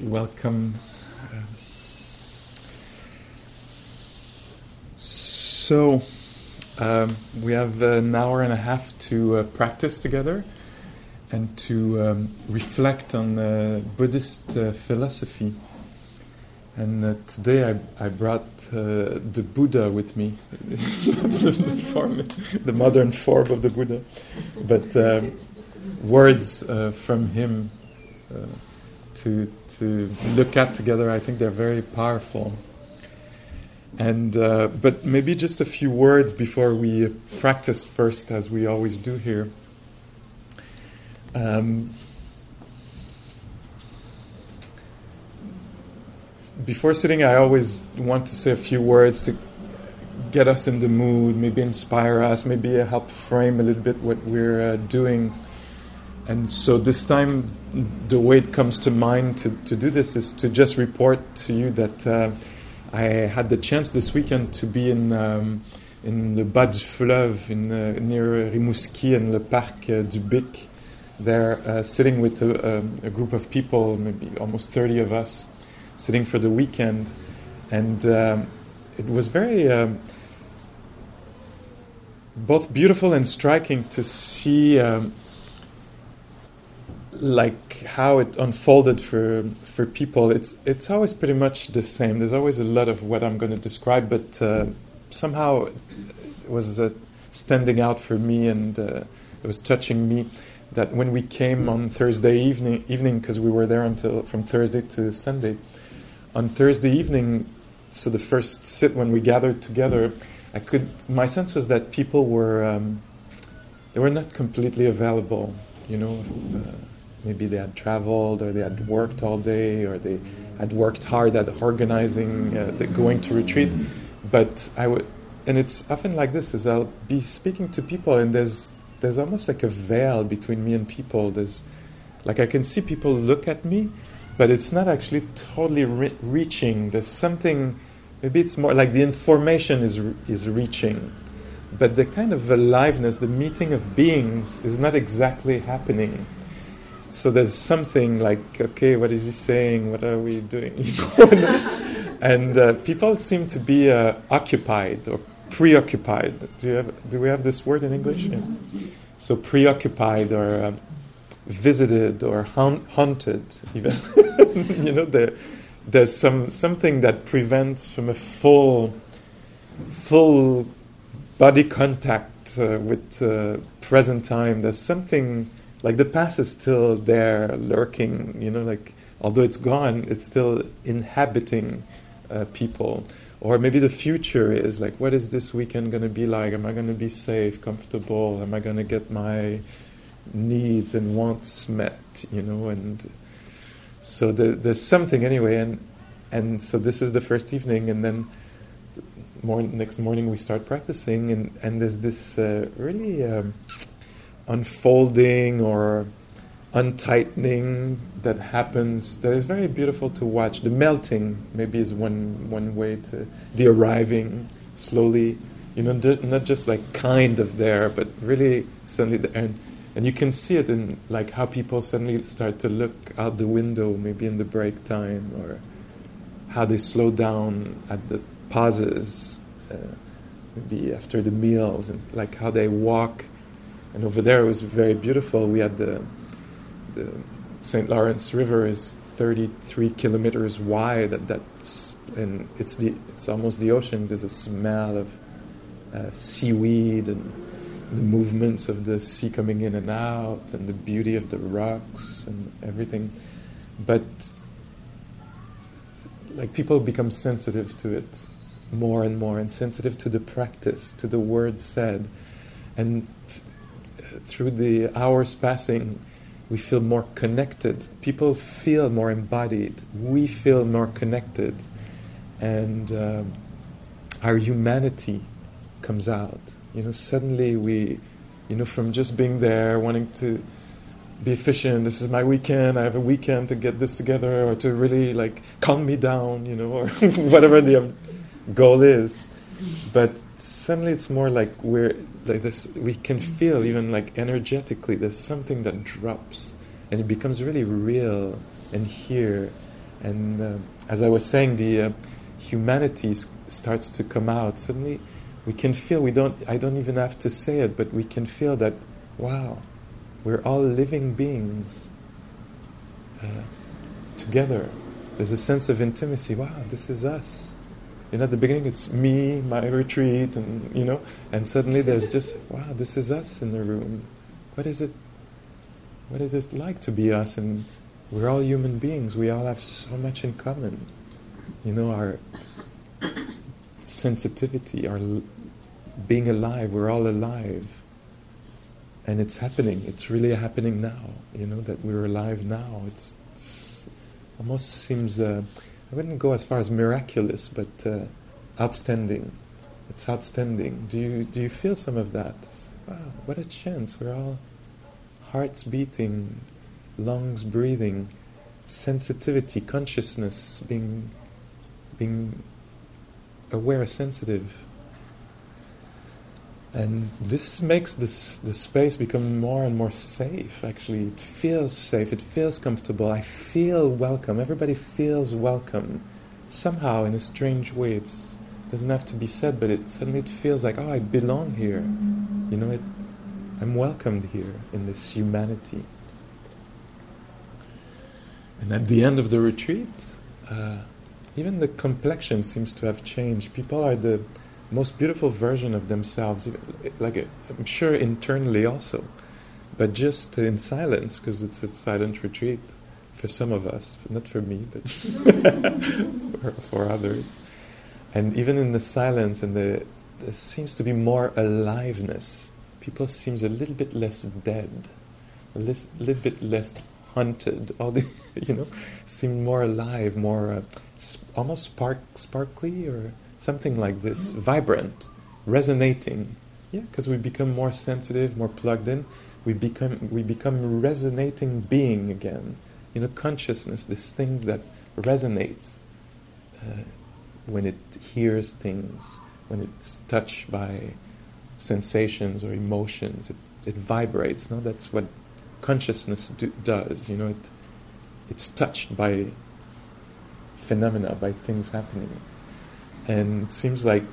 Welcome. So, um, we have an hour and a half to uh, practice together and to um, reflect on uh, Buddhist uh, philosophy. And uh, today I, I brought uh, the Buddha with me. That's the, the, form, the modern form of the Buddha. But um, words uh, from him to, to look at together, I think they're very powerful. And uh, but maybe just a few words before we practice first, as we always do here. Um, before sitting, I always want to say a few words to get us in the mood, maybe inspire us, maybe help frame a little bit what we're uh, doing. And so this time, the way it comes to mind to, to do this is to just report to you that. Uh, I had the chance this weekend to be in um, in the Bas du Fleuve in, uh, near Rimouski and Le Parc uh, du Bic. There, uh, sitting with a, a, group of people, maybe almost 30 of us, sitting for the weekend. And um, it was very um, both beautiful and striking to see um, like how it unfolded for for people, it's it's always pretty much the same. There's always a lot of what I'm going to describe, but uh, somehow it was uh, standing out for me, and uh, it was touching me. That when we came on Thursday evening, evening because we were there until from Thursday to Sunday. On Thursday evening, so the first sit when we gathered together, I could. My sense was that people were um, they were not completely available. You know uh, maybe they had traveled or they had worked all day or they had worked hard at organizing uh, the going to retreat. But i would and it's often like this is i'll be speaking to people and there's there's almost like a veil between me and people. There's like i can see people look at me but it's not actually totally re- reaching. There's something maybe it's more like the information is is reaching. But the kind of aliveness the meeting of beings is not exactly happening so there's something like, okay, what is he saying? What are we doing? and uh, people seem to be uh, occupied or preoccupied. Do, you have, do we have this word in English? Yeah. So preoccupied or uh, visited or haunted, even. you know, there, there's some something that prevents from a full, full body contact uh, with uh, present time. There's something like the past is still there, lurking. You know, like although it's gone, it's still inhabiting uh, people. Or maybe the future is like, what is this weekend going to be like? Am I going to be safe, comfortable? Am I going to get my needs and wants met? You know, and so the, there's something anyway. And and so this is the first evening, and then next morning we start practicing, and and there's this uh, really. Um, unfolding or untightening that happens that is very beautiful to watch. The melting maybe is one one way to the arriving slowly, you know, d- not just like kind of there, but really suddenly the, and and you can see it in like how people suddenly start to look out the window, maybe in the break time, or how they slow down at the pauses, uh, maybe after the meals, and like how they walk and over there it was very beautiful. We had the the St. Lawrence River is 33 kilometers wide. That, That's and it's the it's almost the ocean. There's a smell of uh, seaweed and the movements of the sea coming in and out, and the beauty of the rocks and everything. But like people become sensitive to it more and more, and sensitive to the practice, to the words said, and through the hours passing, we feel more connected. People feel more embodied. We feel more connected. And um, our humanity comes out. You know, suddenly we, you know, from just being there, wanting to be efficient, this is my weekend, I have a weekend to get this together, or to really like calm me down, you know, or whatever the goal is. But suddenly it's more like we're like this we can feel even like energetically there's something that drops and it becomes really real and here. And uh, as i was saying the uh, humanity starts to come out. Suddenly we can feel we don't i don't even have to say it but we can feel that wow we're all living beings uh, together. There's a sense of intimacy. Wow this is us you know, at the beginning it's me, my retreat, and you know, and suddenly there's just wow, this is us in the room. What is it? What is it like to be us? And we're all human beings. We all have so much in common. You know, our sensitivity, our l- being alive. We're all alive, and it's happening. It's really happening now. You know that we're alive now. It's, it's almost seems. Uh, I wouldn't go as far as miraculous, but uh, outstanding. It's outstanding. Do you do you feel some of that? Wow, what a chance! We're all hearts beating, lungs breathing, sensitivity, consciousness, being being aware, sensitive. And this makes this the space become more and more safe. Actually, it feels safe. It feels comfortable. I feel welcome. Everybody feels welcome. Somehow, in a strange way, it doesn't have to be said, but it suddenly it feels like, oh, I belong here. You know, it, I'm welcomed here in this humanity. And at the end of the retreat, uh, even the complexion seems to have changed. People are the most beautiful version of themselves, like I'm sure internally also, but just in silence because it's a silent retreat for some of us, not for me, but for, for, others. And even in the silence, and the there seems to be more aliveness. People seems a little bit less dead, a little, bit less hunted. All the you know seem more alive, more uh, sp- almost spark sparkly or something like this, vibrant, resonating. Yeah, because we become more sensitive, more plugged in. We become we become resonating being again. You know, consciousness, this thing that resonates uh, when it hears things, when it's touched by sensations or emotions. It, it vibrates. No, that's what consciousness do, does. You know, it it's touched by phenomena, by things happening. And it seems like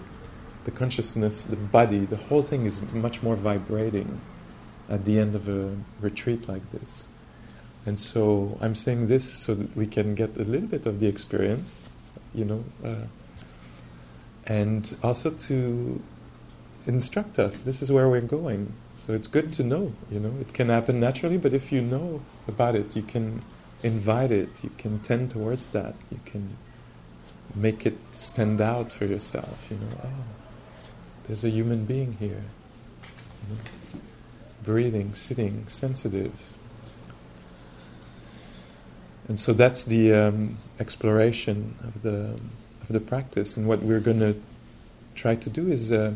the consciousness, the body, the whole thing is much more vibrating at the end of a retreat like this. And so I'm saying this so that we can get a little bit of the experience, you know, uh, and also to instruct us. This is where we're going. So it's good to know, you know, it can happen naturally, but if you know about it, you can invite it, you can tend towards that, you can make it stand out for yourself. You know, oh, there's a human being here. You know, breathing, sitting, sensitive. And so that's the um, exploration of the of the practice. And what we're going to try to do is uh,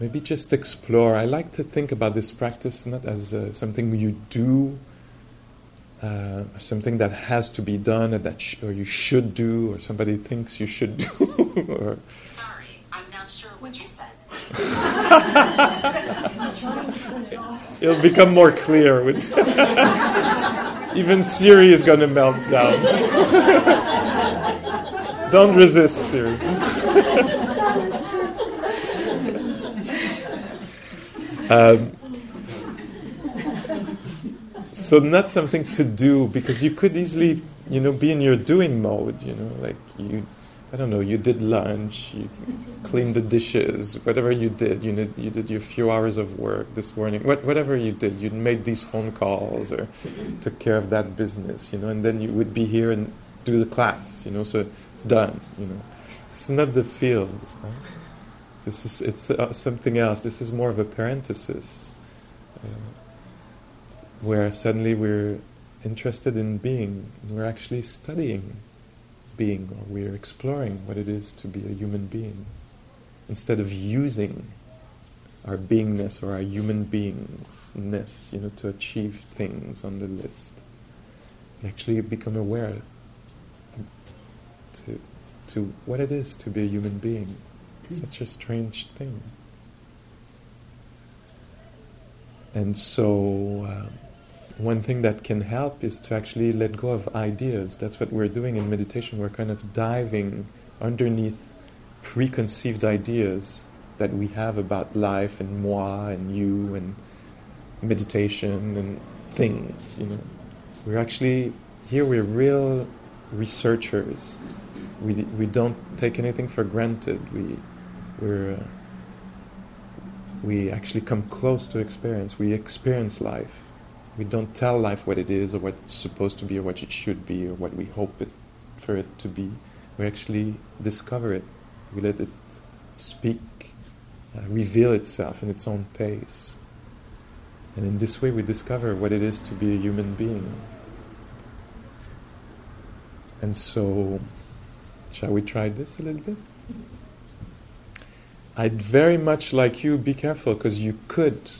maybe just explore. I like to think about this practice not as uh, something you do uh, something that has to be done or that sh- or you should do or somebody thinks you should do or sorry i'm not sure what you said. It'll become more clear with even siri is going to melt down. Don't resist siri. Um, so not something to do because you could easily you know be in your doing mode you know like you i don't know you did lunch you cleaned the dishes whatever you did you did you did your few hours of work this morning what, whatever you did you made these phone calls or took care of that business you know and then you would be here and do the class you know so it's done you know. It's not the field right? this is it's uh, something else. This is more of a parenthesis. Uh, where suddenly we're interested in being, we're actually studying being, or we're exploring what it is to be a human being, instead of using our beingness or our human beingness, you know, to achieve things on the list. We actually become aware to, to what it is to be a human being. Such a strange thing. And so, uh, one thing that can help is to actually let go of ideas. That's what we're doing in meditation. We're kind of diving underneath preconceived ideas that we have about life and moi and you and meditation and things, you know. We're actually, here we're real researchers. We, we don't take anything for granted. We, we're, we actually come close to experience. We experience life. We don't tell life what it is or what it's supposed to be or what it should be or what we hope it, for it to be. We actually discover it. We let it speak, uh, reveal itself in its own pace. And in this way, we discover what it is to be a human being. And so, shall we try this a little bit? I'd very much like you be careful because you could,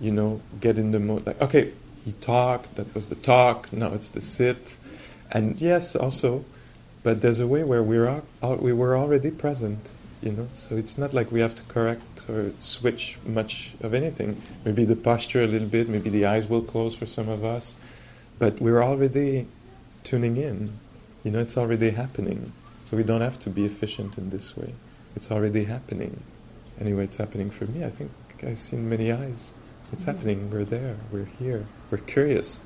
you know, get in the mode like, okay, he talked, that was the talk, now it's the sit. And yes, also, but there's a way where we're al- we were already present, you know, so it's not like we have to correct or switch much of anything. Maybe the posture a little bit, maybe the eyes will close for some of us, but we're already tuning in, you know, it's already happening. So we don't have to be efficient in this way. It's already happening. Anyway, it's happening for me. I think I've seen many eyes. It's happening. We're there. We're here. We're curious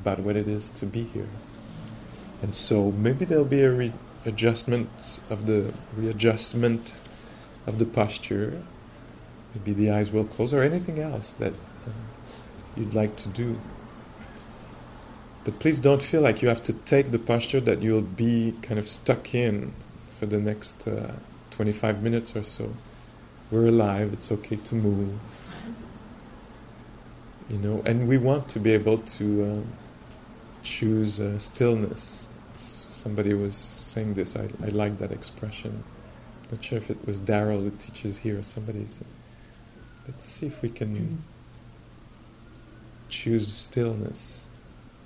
about what it is to be here. And so maybe there'll be a readjustment of the readjustment of the posture. Maybe the eyes will close, or anything else that uh, you'd like to do. But please don't feel like you have to take the posture that you'll be kind of stuck in for the next. Uh, 25 minutes or so. We're alive, it's okay to move. You know, and we want to be able to um, choose uh, stillness. Somebody was saying this, I, I like that expression. Not sure if it was Daryl who teaches here or somebody said, let's see if we can choose stillness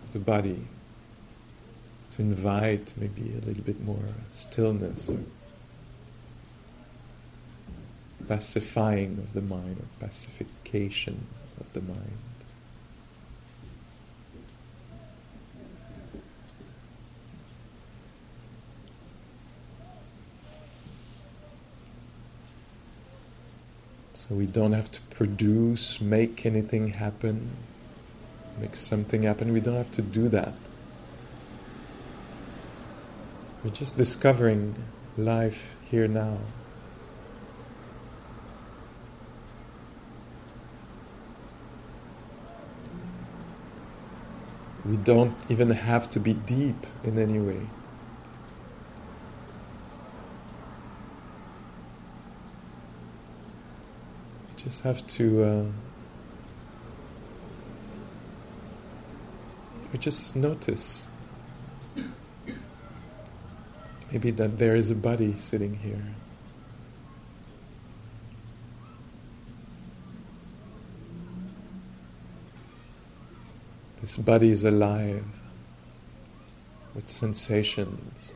of the body to invite maybe a little bit more stillness or pacifying of the mind or pacification of the mind. So we don't have to produce, make anything happen, make something happen. We don't have to do that. We're just discovering life here now. We don't even have to be deep in any way. We just have to. Uh, we just notice maybe that there is a body sitting here. This body is alive with sensations.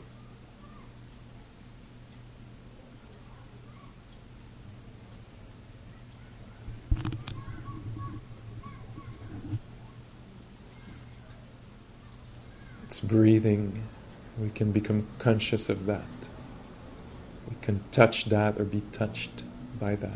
Breathing. We can become conscious of that. We can touch that or be touched by that.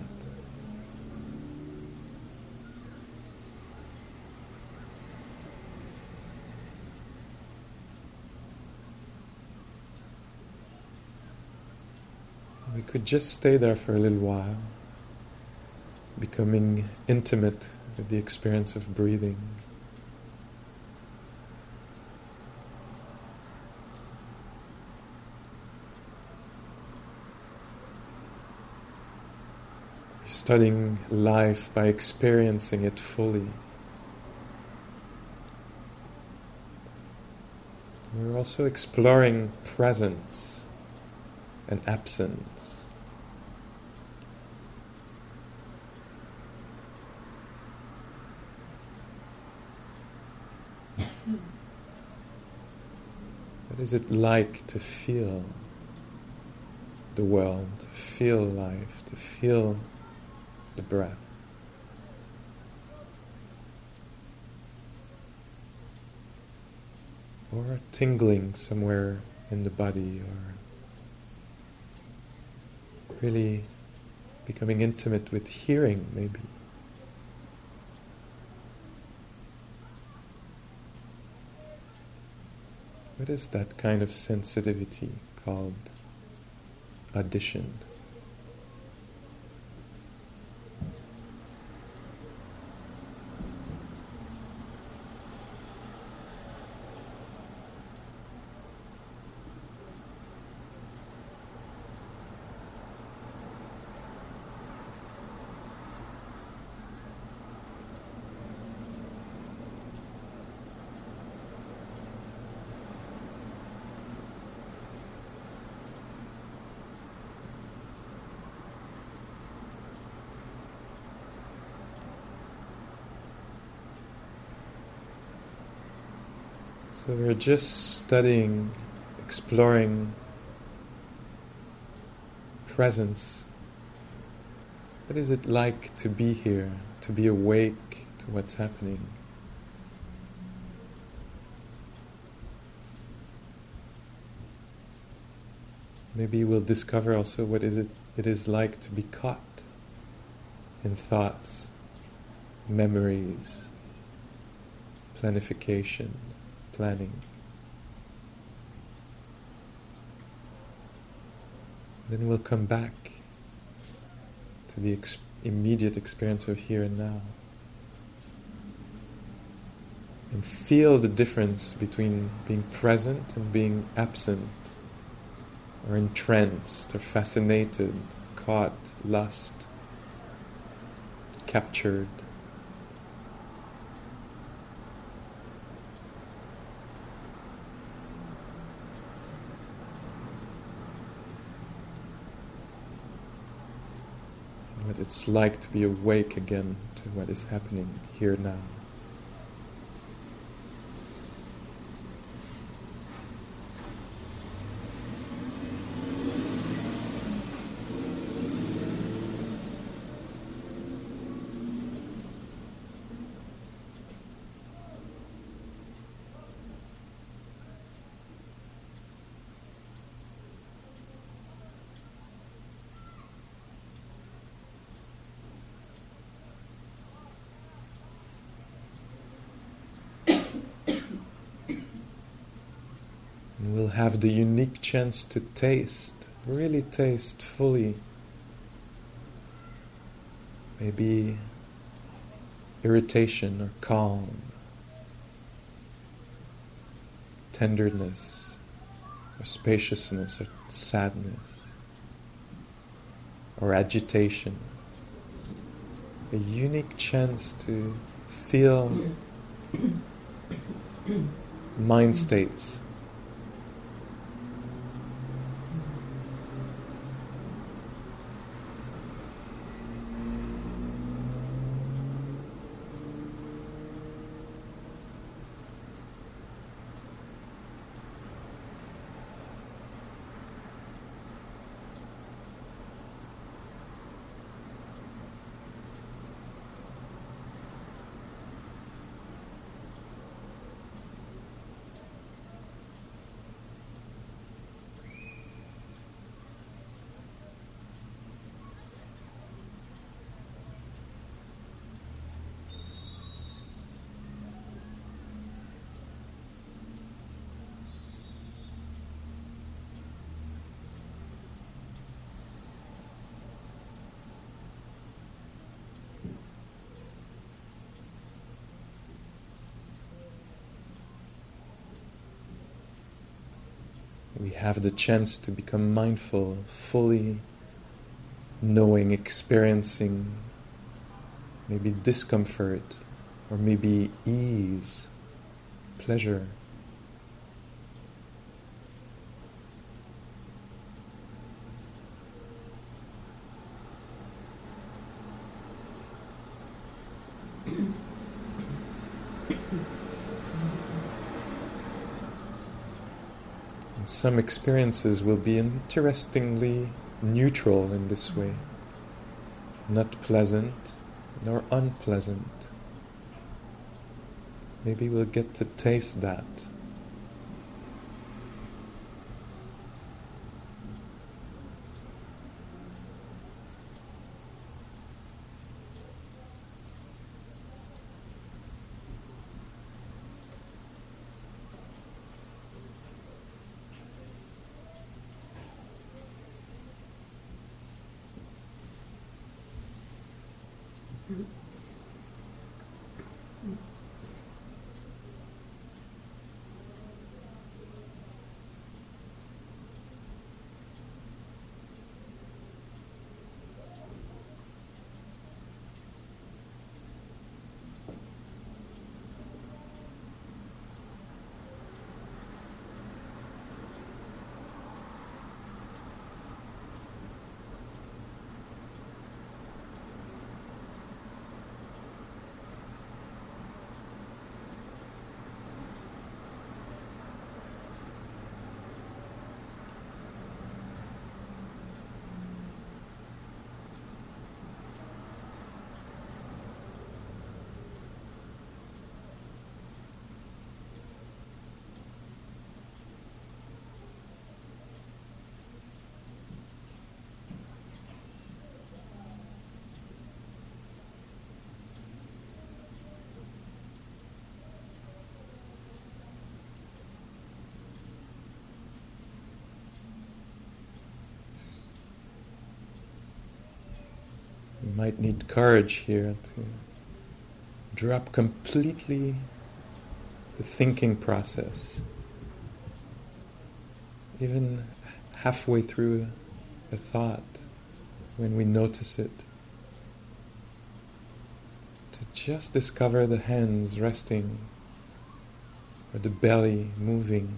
We could just stay there for a little while, becoming intimate with the experience of breathing. studying life, by experiencing it fully. We're also exploring presence and absence. What is it like to feel the world, to feel life, to feel the breath? or a tingling somewhere in the body, or really becoming intimate with hearing, maybe. What is that kind of sensitivity called audition? So we're just studying, exploring presence. What is it like to be here, to be awake to what's happening? Maybe we'll discover also what is it it is like to be caught in thoughts, memories, planification planning. Then we'll come back to the ex- immediate experience of here and now. And feel the difference between being present and being absent, or entranced, or fascinated, caught, lost, captured. what it's like to be awake again to what is happening here now. And we'll have the unique chance to taste, really taste fully. Maybe irritation or calm, tenderness or spaciousness or sadness or agitation. A unique chance to feel mind states we have the chance to become mindful, fully knowing, experiencing maybe discomfort or maybe ease, pleasure. And some experiences will be interestingly neutral in this way, not pleasant nor unpleasant. Maybe we'll get to taste that. You might need courage here to drop completely the thinking process. Even halfway through a thought, when we notice it, to just discover the hands resting or the belly moving.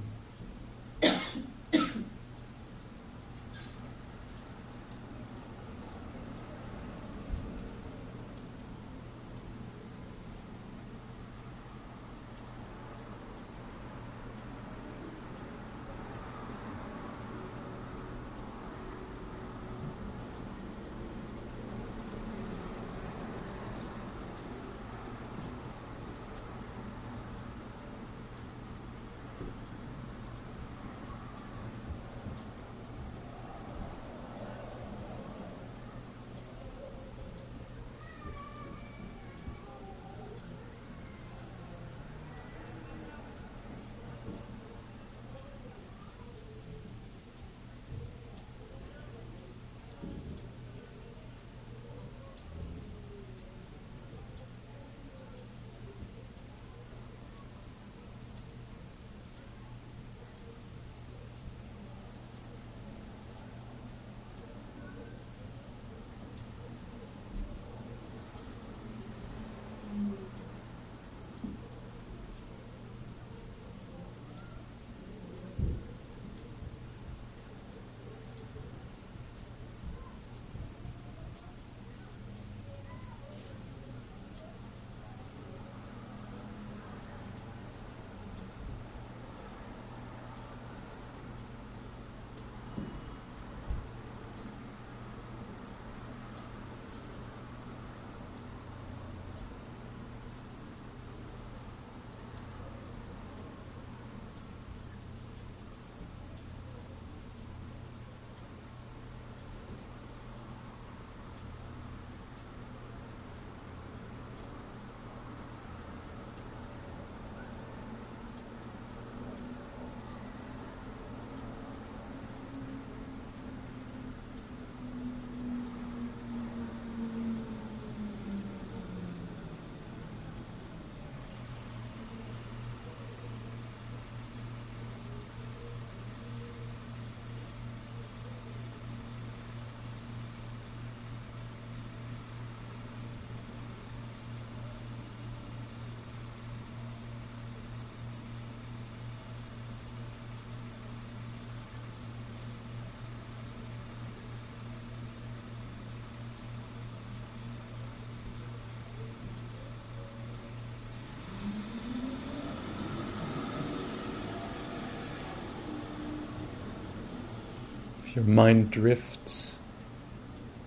Your mind drifts,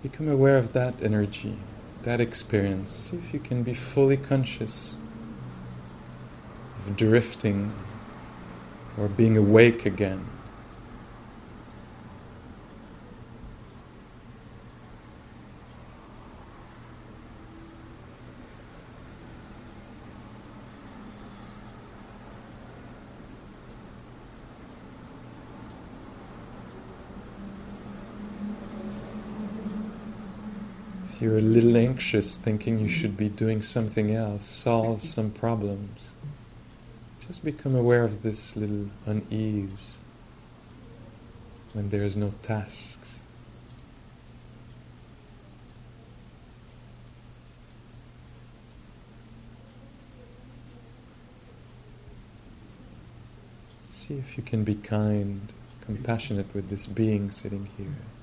become aware of that energy, that experience. See if you can be fully conscious of drifting or being awake again. If you're a little anxious, thinking you should be doing something else, solve some problems, just become aware of this little unease when there is no tasks. See if you can be kind, compassionate with this being sitting here.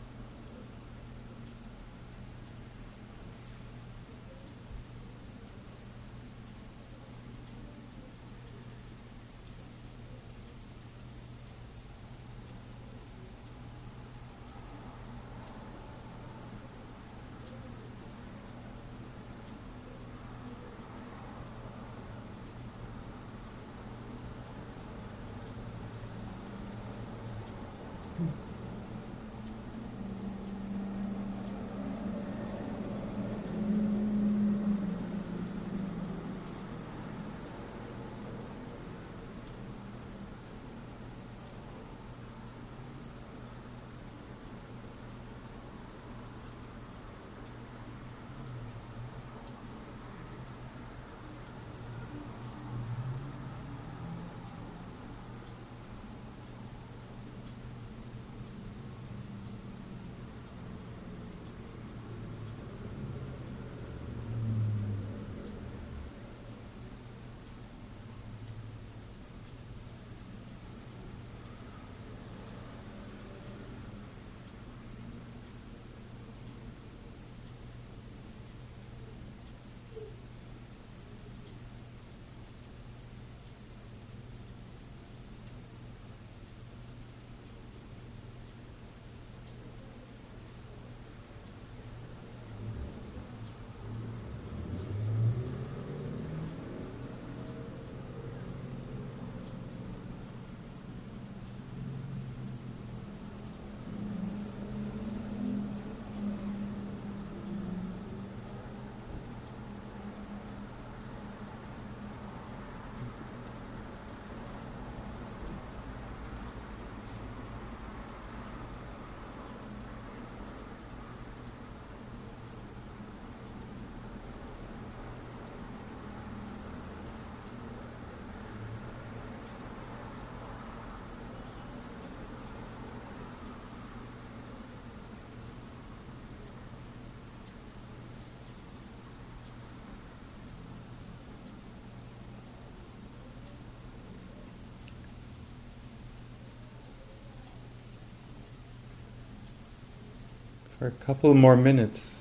For a couple more minutes.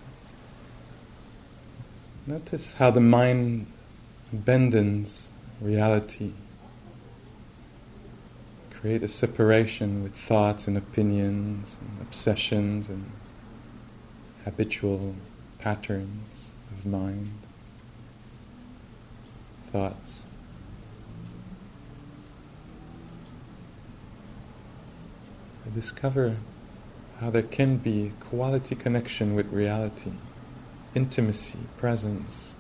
Notice how the mind abandons reality. Create a separation with thoughts and opinions and obsessions and habitual patterns of mind, thoughts. I discover how there can be quality connection with reality, intimacy, presence,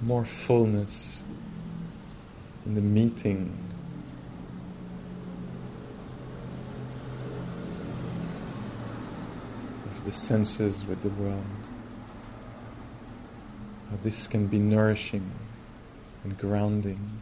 more fullness in the meeting. of The senses with the world. How this can be nourishing and grounding.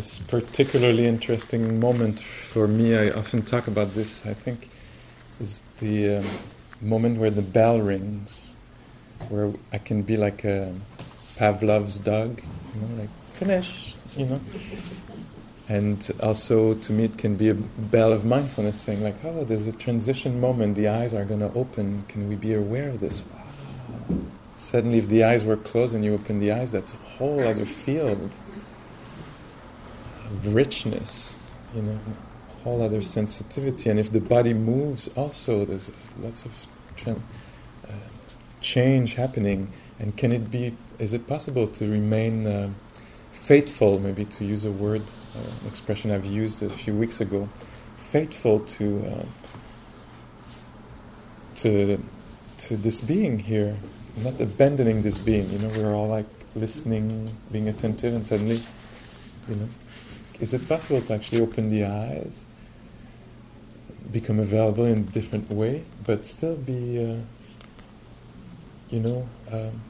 This particularly interesting moment for me. I often talk about this. I think is the um, moment where the bell rings, where I can be like a Pavlov's dog, you know, like finish, you know. And also, to me, it can be a bell of mindfulness, saying like, "Oh, there's a transition moment. The eyes are going to open. Can we be aware of this?" Suddenly, if the eyes were closed and you open the eyes, that's a whole other field richness, you know, whole other sensitivity. And if the body moves, also there's lots of tra- uh, change happening. And can it be? Is it possible to remain uh, faithful? Maybe to use a word, uh, expression I've used a few weeks ago. Faithful to uh, to to this being here, not abandoning this being. You know, we're all like listening, being attentive, and suddenly, you know, is it possible to actually open the eyes, become available in a different way, but still be, uh, you know, um,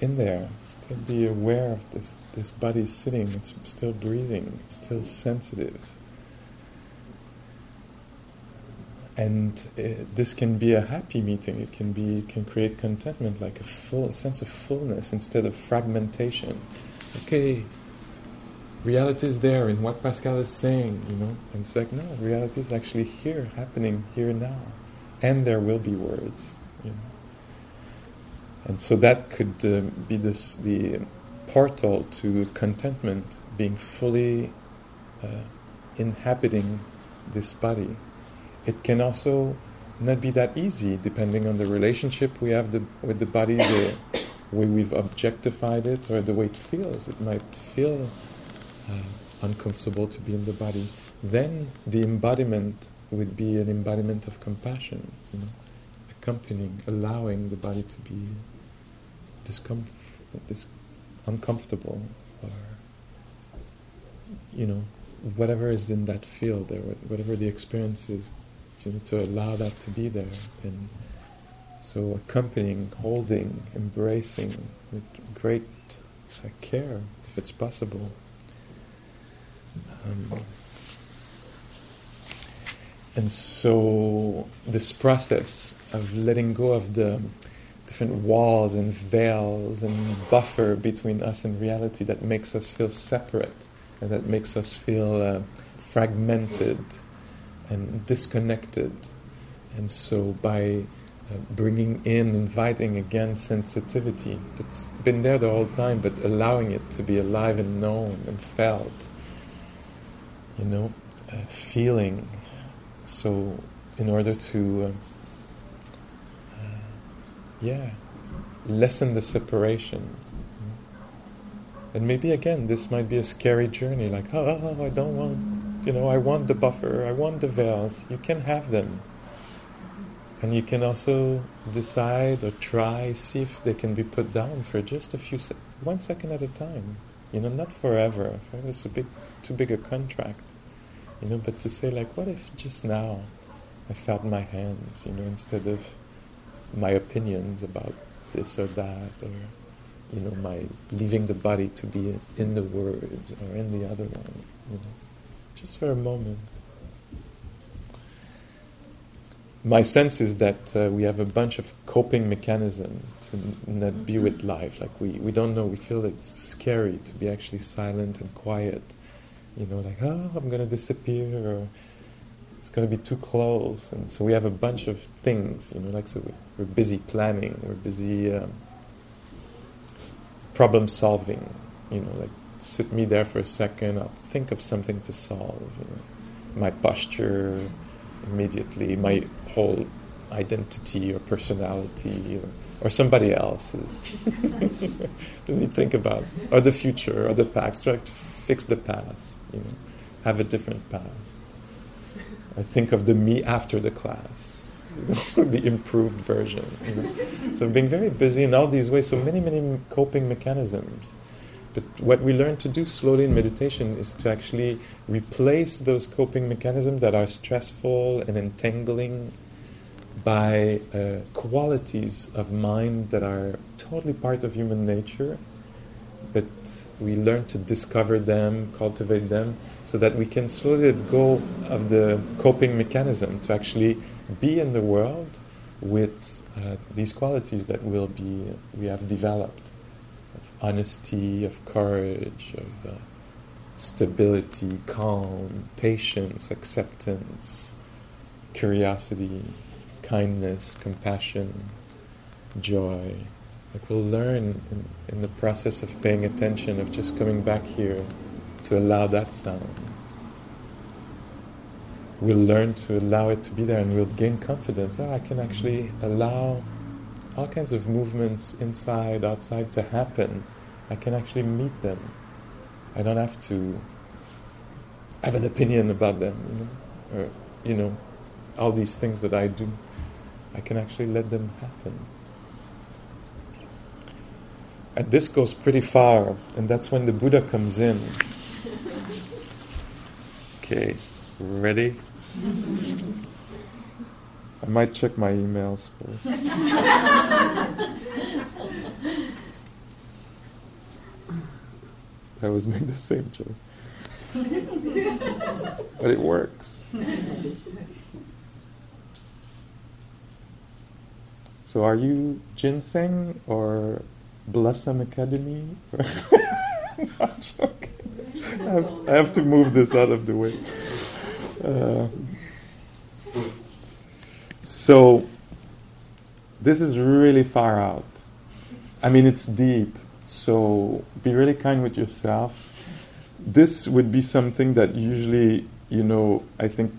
in there, still be aware of this, this body sitting, it's still breathing, it's still sensitive. And uh, this can be a happy meeting. It can be, can create contentment, like a full a sense of fullness instead of fragmentation. Okay, reality is there in what Pascal is saying, you know. And it's like, no, reality is actually here, happening here now. And there will be words, you know. And so that could uh, be this, the portal to contentment, being fully uh, inhabiting this body. It can also not be that easy, depending on the relationship we have the, with the body, the way we've objectified it, or the way it feels. It might feel uncomfortable to be in the body, then the embodiment would be an embodiment of compassion, you know, accompanying, allowing the body to be discomfort, dis- uncomfortable, or you know, whatever is in that field, or whatever the experience is, you know, to allow that to be there, and so accompanying, holding, embracing with great uh, care, if it's possible. Um, and so this process of letting go of the different walls and veils and buffer between us and reality that makes us feel separate and that makes us feel uh, fragmented and disconnected. And so by uh, bringing in, inviting again sensitivity that's been there the whole time, but allowing it to be alive and known and felt you know, uh, feeling. So, in order to, uh, uh, yeah, lessen the separation. And maybe again, this might be a scary journey. Like, oh, I don't want, you know, I want the buffer, I want the veils. You can have them. And you can also decide or try, see if they can be put down for just a few, se- one second at a time. You know, not forever. Forever is a big, too big a contract. You know, but to say like, what if just now I felt my hands, you know, instead of my opinions about this or that, or you know, my leaving the body to be in the words or in the other one, you know, just for a moment. My sense is that uh, we have a bunch of coping mechanisms to not be with life. Like we, we don't know, we feel it's scary to be actually silent and quiet you know, like, oh, I'm going to disappear, or it's going to be too close. And so we have a bunch of things, you know, like, so we're busy planning, we're busy um, problem solving, you know, like, sit me there for a second, I'll think of something to solve, you know. My posture immediately, my whole identity or personality or, or somebody else's. Let me think about, or the future, or the past, try to fix the past you know, have a different path. I think of the me after the class, you know, the improved version. You know. So being very busy in all these ways, so many, many coping mechanisms. But what we learn to do slowly in meditation is to actually replace those coping mechanisms that are stressful and entangling by uh, qualities of mind that are totally part of human nature, but we learn to discover them, cultivate them, so that we can slowly let go of the coping mechanism to actually be in the world with uh, these qualities that will be we have developed of honesty, of courage, of uh, stability, calm, patience, acceptance, curiosity, kindness, compassion, joy. Like we'll learn in, in the process of paying attention, of just coming back here to allow that sound. We'll learn to allow it to be there and we'll gain confidence. Oh, I can actually allow all kinds of movements inside, outside to happen. I can actually meet them. I don't have to have an opinion about them, you know, or, you know, all these things that I do. I can actually let them happen. And this goes pretty far, and that's when the Buddha comes in. Okay, ready? I might check my emails first. I always make the same joke. but it works. So are you ginseng or Blossom Academy? Not joking. I have, I have to move this out of the way. Uh, so this is really far out. I mean, it's deep. So be really kind with yourself. This would be something that usually, you know, I think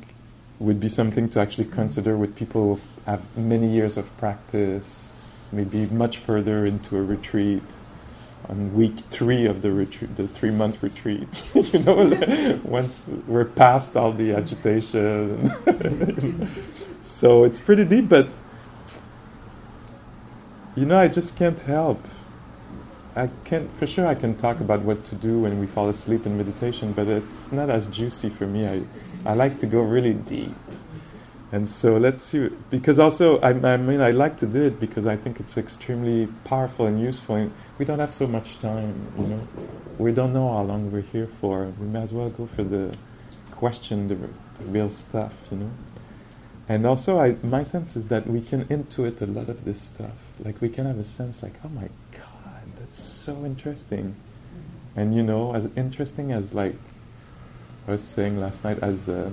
would be something to actually consider with people who have many years of practice, maybe much further into a retreat on week three of the retreat, the three month retreat. you know, once we're past all the agitation. so it's pretty deep, but you know, I just can't help. I can't, for sure, I can talk about what to do when we fall asleep in meditation, but it's not as juicy for me. I, I like to go really deep. And so let's see, because also, I, I mean, I like to do it because I think it's extremely powerful and useful And we don't have so much time, you know. We don't know how long we're here for. We may as well go for the question, the, the real stuff, you know. And also, I, my sense is that we can intuit a lot of this stuff. Like we can have a sense, like, oh my god, that's so interesting. And you know, as interesting as like I was saying last night, as uh,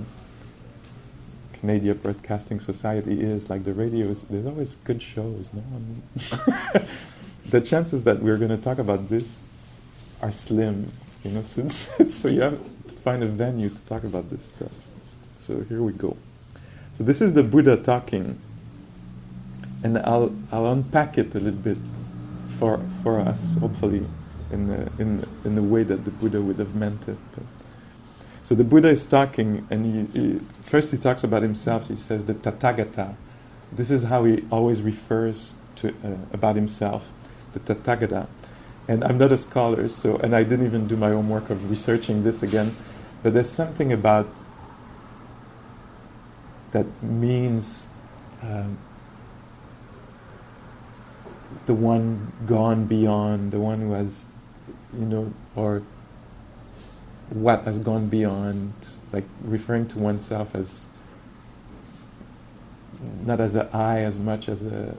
Canadian Broadcasting Society is, like the radio is, there's always good shows, no? I mean the chances that we're going to talk about this are slim, you know, so, so you have to find a venue to talk about this stuff. So here we go. So this is the Buddha talking, and I'll, I'll unpack it a little bit for, for us, hopefully, in the, in, in the way that the Buddha would have meant it. But, so the Buddha is talking, and he, he, first he talks about himself. He says the Tathagata. This is how he always refers to uh, about himself the Tathagata. And I'm not a scholar, so and I didn't even do my homework of researching this again. But there's something about that means um, the one gone beyond, the one who has, you know, or what has gone beyond, like referring to oneself as not as an I as much as a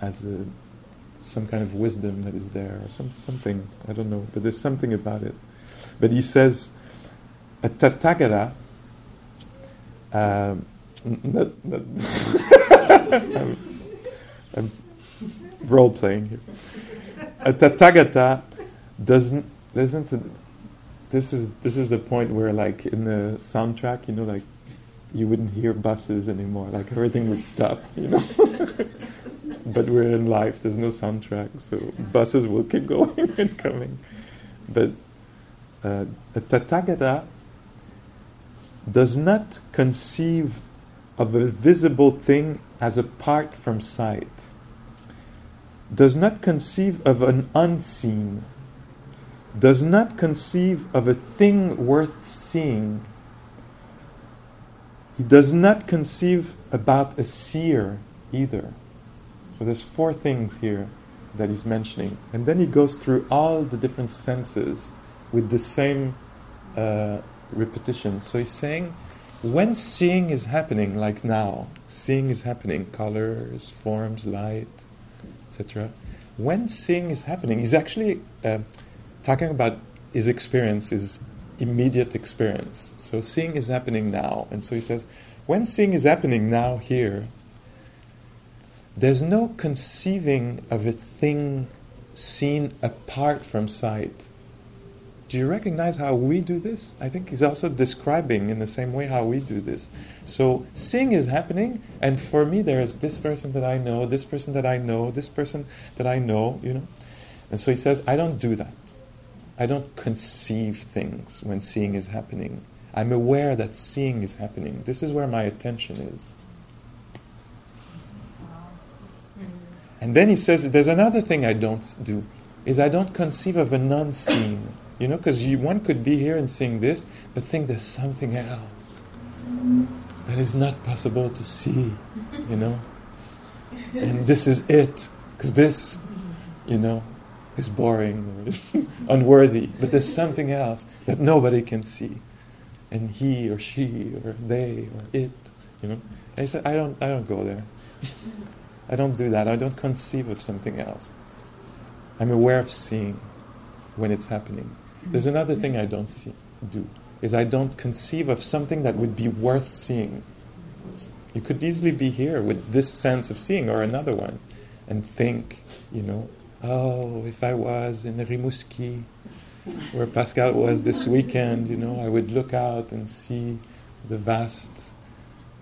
as a some kind of wisdom that is there, or some, something, I don't know, but there's something about it. But he says, a tathagata, um, not, not I'm, I'm role playing here. A tathagata doesn't to. This is this is the point where, like in the soundtrack, you know, like you wouldn't hear buses anymore. Like everything would stop. You know. but we're in life. There's no soundtrack, so buses will keep going and coming. But uh, a Tathagata does not conceive of a visible thing as apart from sight, does not conceive of an unseen, does not conceive of a thing worth seeing. He does not conceive about a seer either. So there's four things here that he's mentioning. And then he goes through all the different senses with the same uh, repetition. So he's saying, when seeing is happening, like now, seeing is happening, colors, forms, light, etc. When seeing is happening, he's actually uh, talking about his experience, his immediate experience. So seeing is happening now. And so he says, when seeing is happening now, here, there's no conceiving of a thing seen apart from sight. Do you recognize how we do this? I think he's also describing in the same way how we do this. So seeing is happening, and for me, there is this person that I know, this person that I know, this person that I know, you know. And so he says, I don't do that. I don't conceive things when seeing is happening. I'm aware that seeing is happening. This is where my attention is. And then he says, there's another thing I don't do, is I don't conceive of a non-seen. You know, because one could be here and seeing this, but think there's something else that is not possible to see, you know. And this is it, because this, you know, is boring or is unworthy, but there's something else that nobody can see. And he or she or they or it, you know. He said, I don't, I don't go there. I don't do that. I don't conceive of something else. I'm aware of seeing when it's happening. There's another thing I don't see, do, is I don't conceive of something that would be worth seeing. You could easily be here with this sense of seeing or another one and think, you know, oh, if I was in Rimouski, where Pascal was this weekend, you know, I would look out and see the vast,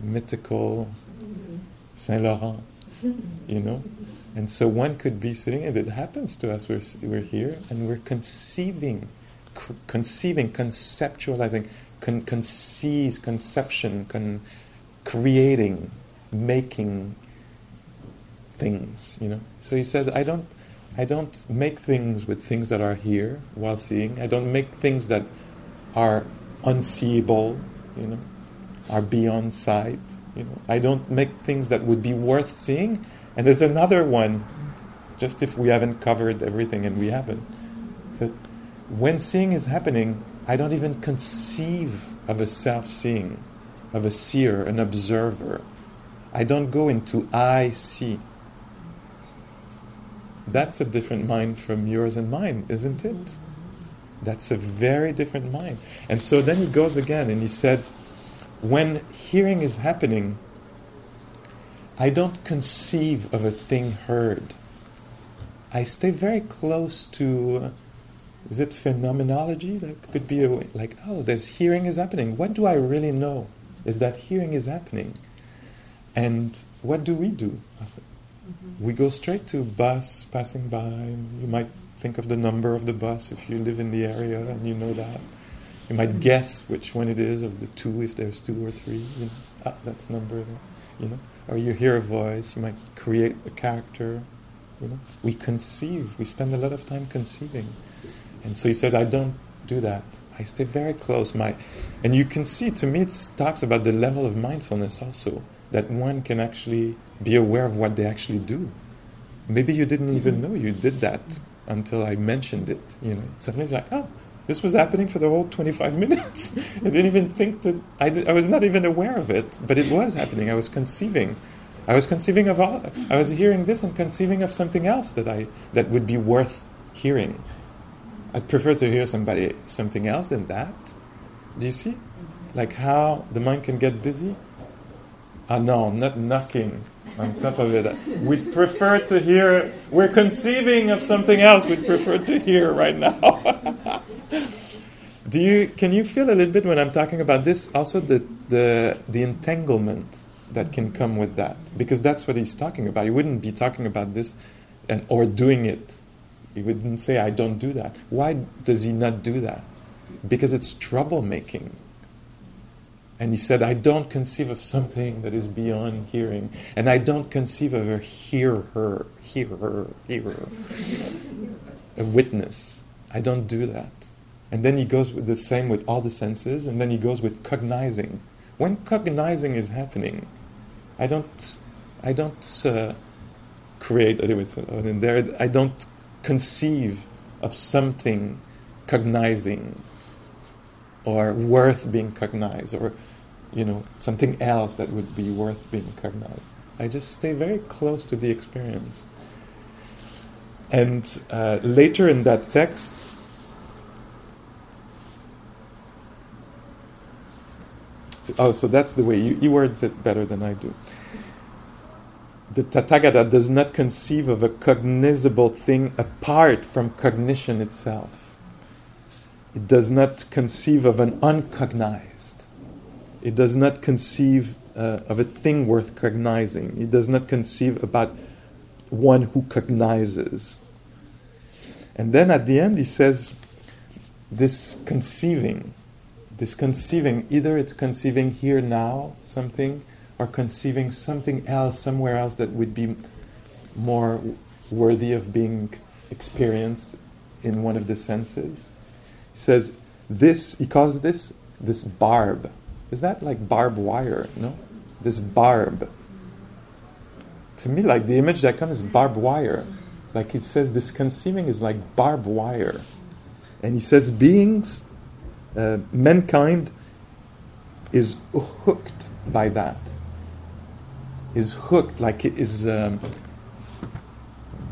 mythical Saint Laurent, you know. And so one could be sitting, and it happens to us. We're, we're here and we're conceiving conceiving, conceptualizing, con- conceives, conception, con- creating, making things. You know. So he says, I don't, I don't make things with things that are here while seeing. I don't make things that are unseeable. You know, are beyond sight. You know, I don't make things that would be worth seeing. And there's another one, just if we haven't covered everything, and we haven't. That when seeing is happening, I don't even conceive of a self seeing, of a seer, an observer. I don't go into I see. That's a different mind from yours and mine, isn't it? That's a very different mind. And so then he goes again and he said, when hearing is happening, I don't conceive of a thing heard. I stay very close to uh, is it phenomenology? That could be a like, oh, there's hearing is happening. What do I really know? Is that hearing is happening? And what do we do? Mm-hmm. We go straight to bus passing by. You might think of the number of the bus if you live in the area and you know that. You might mm-hmm. guess which one it is of the two, if there's two or three. You know, ah, that's number. You know, or you hear a voice. You might create a character. You know, we conceive. We spend a lot of time conceiving. And so he said, I don't do that. I stay very close. My, and you can see, to me, it talks about the level of mindfulness also, that one can actually be aware of what they actually do. Maybe you didn't even mm-hmm. know you did that until I mentioned it. You know, suddenly like, oh, this was happening for the whole 25 minutes. I didn't even think that, I, I was not even aware of it, but it was happening. I was conceiving. I was conceiving of all, I was hearing this and conceiving of something else that I, that would be worth hearing. I'd prefer to hear somebody something else than that. Do you see? Like how the mind can get busy? Ah, no, not knocking on top of it. We prefer to hear, we're conceiving of something else we'd prefer to hear right now. Do you, can you feel a little bit when I'm talking about this? Also, the, the, the entanglement that can come with that. Because that's what he's talking about. He wouldn't be talking about this and, or doing it he wouldn't say, I don't do that. Why does he not do that? Because it's troublemaking. And he said, I don't conceive of something that is beyond hearing. And I don't conceive of a hear her, hear her, hear her. a witness. I don't do that. And then he goes with the same with all the senses, and then he goes with cognizing. When cognizing is happening, I don't, I don't uh, create. I don't conceive of something cognizing or worth being cognized or you know something else that would be worth being cognized. I just stay very close to the experience. And uh, later in that text, oh, so that's the way he words it better than I do. The Tathagata does not conceive of a cognizable thing apart from cognition itself. It does not conceive of an uncognized. It does not conceive uh, of a thing worth cognizing. It does not conceive about one who cognizes. And then at the end, he says, this conceiving, this conceiving, either it's conceiving here now something, or conceiving something else somewhere else that would be more worthy of being experienced in one of the senses. He says, this, he calls this, this barb. Is that like barbed wire? No? This barb to me, like the image that comes is barbed wire. Like it says, this conceiving is like barbed wire. And he says, beings, uh, mankind is hooked by that. Is hooked, like it is um,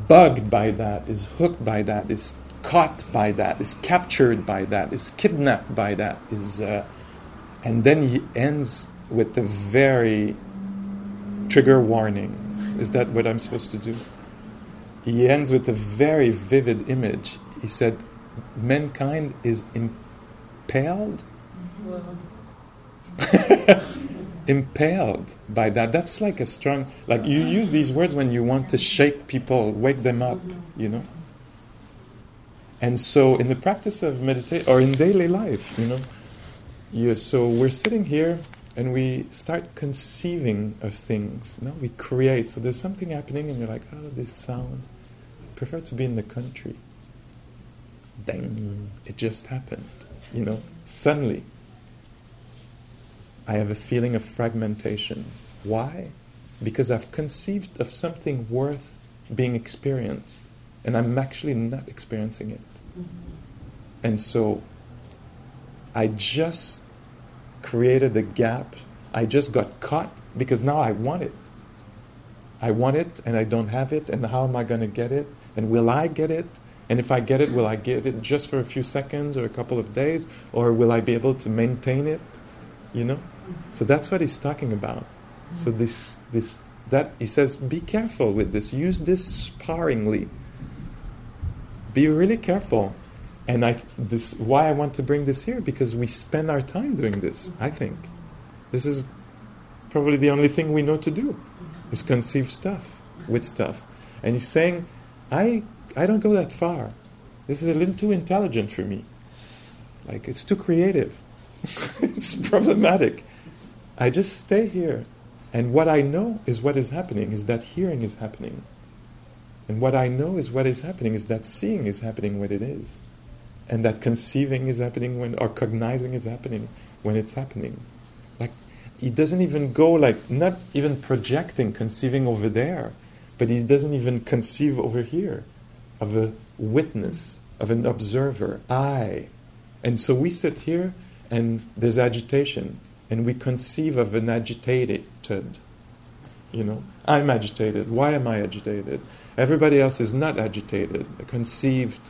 bugged by that, is hooked by that, is caught by that, is captured by that, is kidnapped by that, is, uh, and then he ends with a very trigger warning is that what I'm supposed to do? He ends with a very vivid image. He said, Mankind is impaled. impaled by that. That's like a strong, like you use these words when you want to shake people, wake them up, you know? And so in the practice of meditation, or in daily life, you know, you, so we're sitting here and we start conceiving of things. You know? We create. So there's something happening, and you're like, oh, this sound. I prefer to be in the country. Dang, it just happened. You know, suddenly, I have a feeling of fragmentation. Why? Because I've conceived of something worth being experienced, and I'm actually not experiencing it. Mm-hmm. And so, I just created a gap. I just got caught because now I want it. I want it and I don't have it, and how am I going to get it? And will I get it? And if I get it, will I get it just for a few seconds or a couple of days? Or will I be able to maintain it? You know? So that's what he's talking about. So this, this, that, he says, be careful with this. Use this sparingly. Be really careful. And I, this, why I want to bring this here because we spend our time doing this. I think this is probably the only thing we know to do is conceive stuff with stuff. And he's saying, I, I don't go that far. This is a little too intelligent for me. Like it's too creative. it's problematic. I just stay here. And what I know is what is happening, is that hearing is happening. And what I know is what is happening, is that seeing is happening what it is and that conceiving is happening when, or cognizing is happening when it's happening. Like, he doesn't even go like, not even projecting, conceiving over there, but he doesn't even conceive over here of a witness, of an observer, I. And so we sit here and there's agitation, and we conceive of an agitated. You know, I'm agitated. Why am I agitated? Everybody else is not agitated, conceived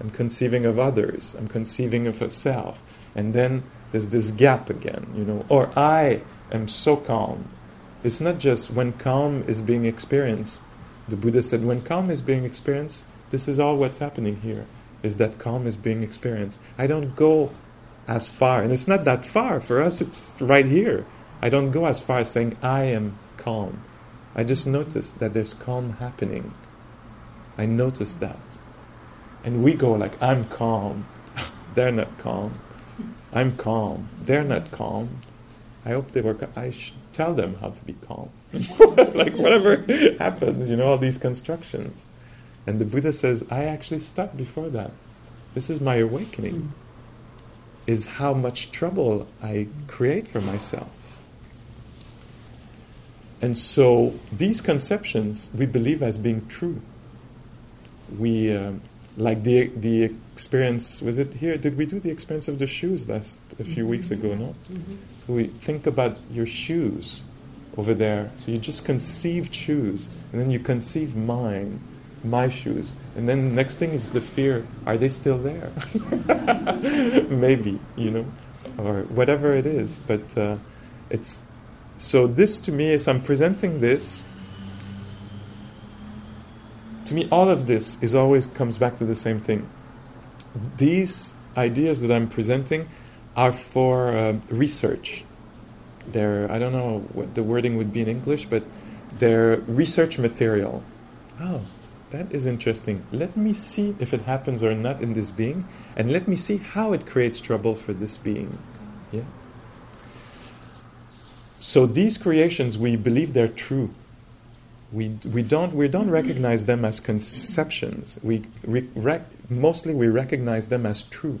I'm conceiving of others. I'm conceiving of a self. And then there's this gap again, you know. Or I am so calm. It's not just when calm is being experienced. The Buddha said, when calm is being experienced, this is all what's happening here, is that calm is being experienced. I don't go as far, and it's not that far. For us, it's right here. I don't go as far as saying, I am calm. I just notice that there's calm happening. I notice that. And we go like, I'm calm. They're not calm. I'm calm. They're not calm. I hope they were. I should tell them how to be calm. like whatever happens, you know, all these constructions. And the Buddha says, I actually stopped before that. This is my awakening. Is how much trouble I create for myself. And so these conceptions we believe as being true. We. Um, like the, the experience. Was it here? Did we do the experience of the shoes last a few Mm-hmm. weeks ago? No. So we think about your shoes over there. So you just conceive shoes, and then you conceive mine, my shoes, and then next thing is the fear: Are they still there? Maybe you know, or whatever it is. But uh, it's so. This to me is I'm presenting this. To me, all of this is always comes back to the same thing. These ideas that I'm presenting are for uh, research. They're, I don't know what the wording would be in English, but they're research material. Oh, that is interesting. Let me see if it happens or not in this being, and let me see how it creates trouble for this being. Yeah? So these creations, we believe they're true. We, we, don't, we don't recognize them as conceptions. We re- rec- mostly we recognize them as true.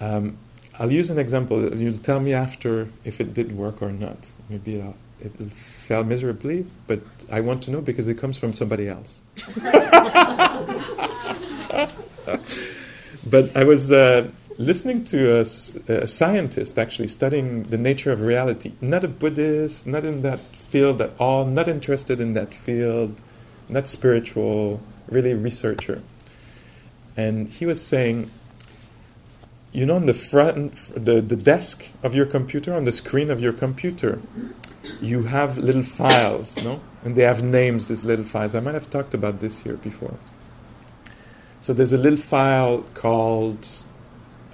Um, I'll use an example. You'll tell me after if it did work or not. Maybe it fell miserably, but I want to know because it comes from somebody else. but I was uh, listening to a scientist actually studying the nature of reality. Not a Buddhist, not in that field at all, not interested in that field, not spiritual, really researcher. And he was saying, you know, on the front, the, the desk of your computer, on the screen of your computer, you have little files, no? And they have names, these little files. I might have talked about this here before. So there's a little file called,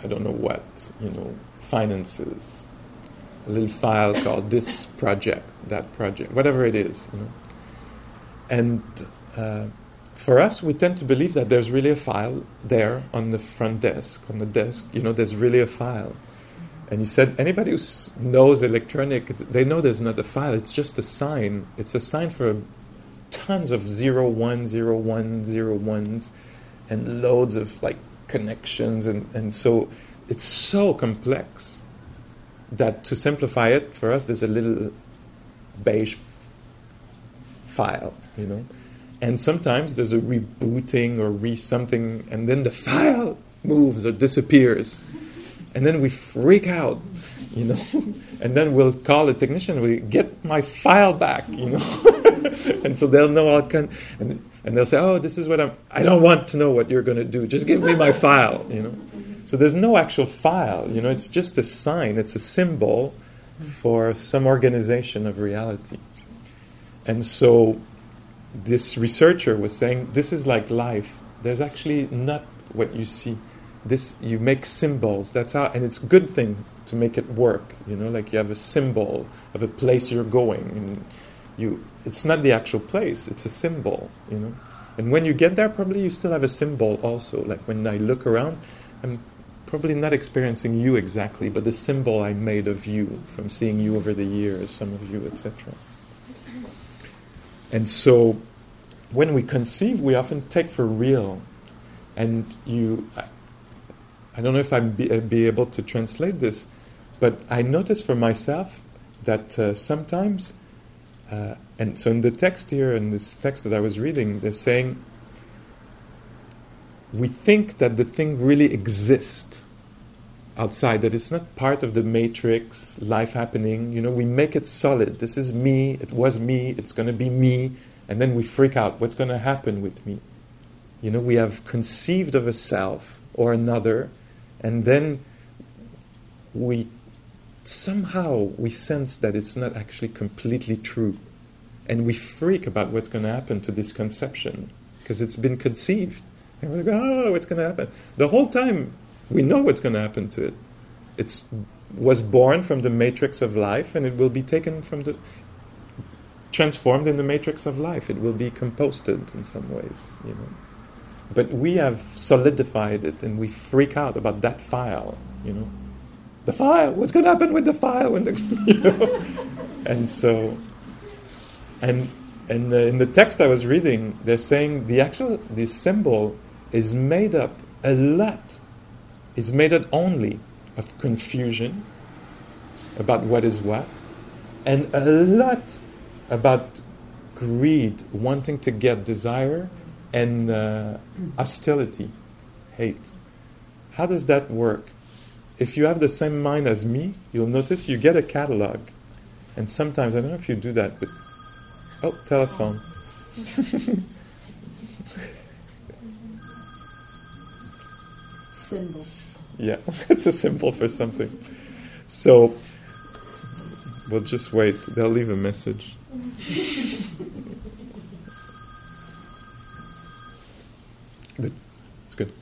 I don't know what, you know, finances. A little file called this project, that project, whatever it is, you know. And uh, for us, we tend to believe that there's really a file there on the front desk, on the desk, you know, there's really a file. And he said, anybody who s- knows electronic, they know there's not a file, it's just a sign. It's a sign for tons of zero one, zero one, zero ones, and loads of like connections. And, and so it's so complex that to simplify it, for us, there's a little beige file, you know. And sometimes there's a rebooting or re something, and then the file moves or disappears. And then we freak out, you know. and then we'll call a technician, we get my file back, you know. and so they'll know I'll and, and they'll say, oh, this is what I'm, I don't want to know what you're going to do. Just give me my file, you know. So there's no actual file, you know, it's just a sign, it's a symbol for some organization of reality. And so this researcher was saying this is like life. There's actually not what you see. This you make symbols. That's how, and it's a good thing to make it work. You know, like you have a symbol of a place you're going, and you. It's not the actual place. It's a symbol. You know, and when you get there, probably you still have a symbol also. Like when I look around, I'm probably not experiencing you exactly, but the symbol I made of you from seeing you over the years, some of you, etc. And so when we conceive, we often take for real. And you, I, I don't know if I'd be, I'd be able to translate this, but I notice for myself that uh, sometimes, uh, and so in the text here, in this text that I was reading, they're saying, we think that the thing really exists outside, that it's not part of the matrix, life happening. You know, we make it solid. This is me, it was me, it's going to be me, and then we freak out. What's going to happen with me? You know, we have conceived of a self or another, and then we somehow we sense that it's not actually completely true. And we freak about what's going to happen to this conception because it's been conceived. And we're oh, what's going to happen? The whole time we know what's going to happen to it. It was born from the matrix of life and it will be taken from the transformed in the matrix of life. It will be composted in some ways, you know. But we have solidified it and we freak out about that file, you know. The file, what's going to happen with the file when the, you know? and so and and uh, in the text I was reading, they're saying the actual the symbol is made up a lot. Is made up only of confusion about what is what, and a lot about greed, wanting to get desire, and uh, hostility, hate. How does that work? If you have the same mind as me, you'll notice you get a catalog. And sometimes, I don't know if you do that, but. Oh, telephone. Symbol. Yeah, it's a symbol for something. So, we'll just wait. They'll leave a message. Good. It's good.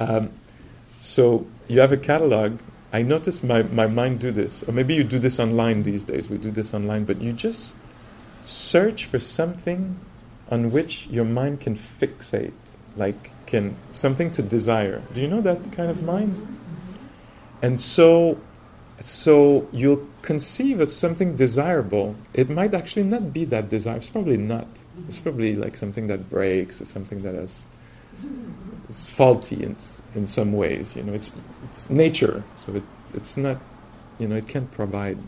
Um, so, you have a catalog. I notice my, my mind do this. Or maybe you do this online these days. We do this online. But you just search for something on which your mind can fixate. Like, can something to desire. Do you know that kind of mind? And so, so you'll conceive of something desirable. It might actually not be that desirable. It's probably not. It's probably like something that breaks or something that is is faulty in in some ways. You know, it's it's nature, so it it's not. You know, it can't provide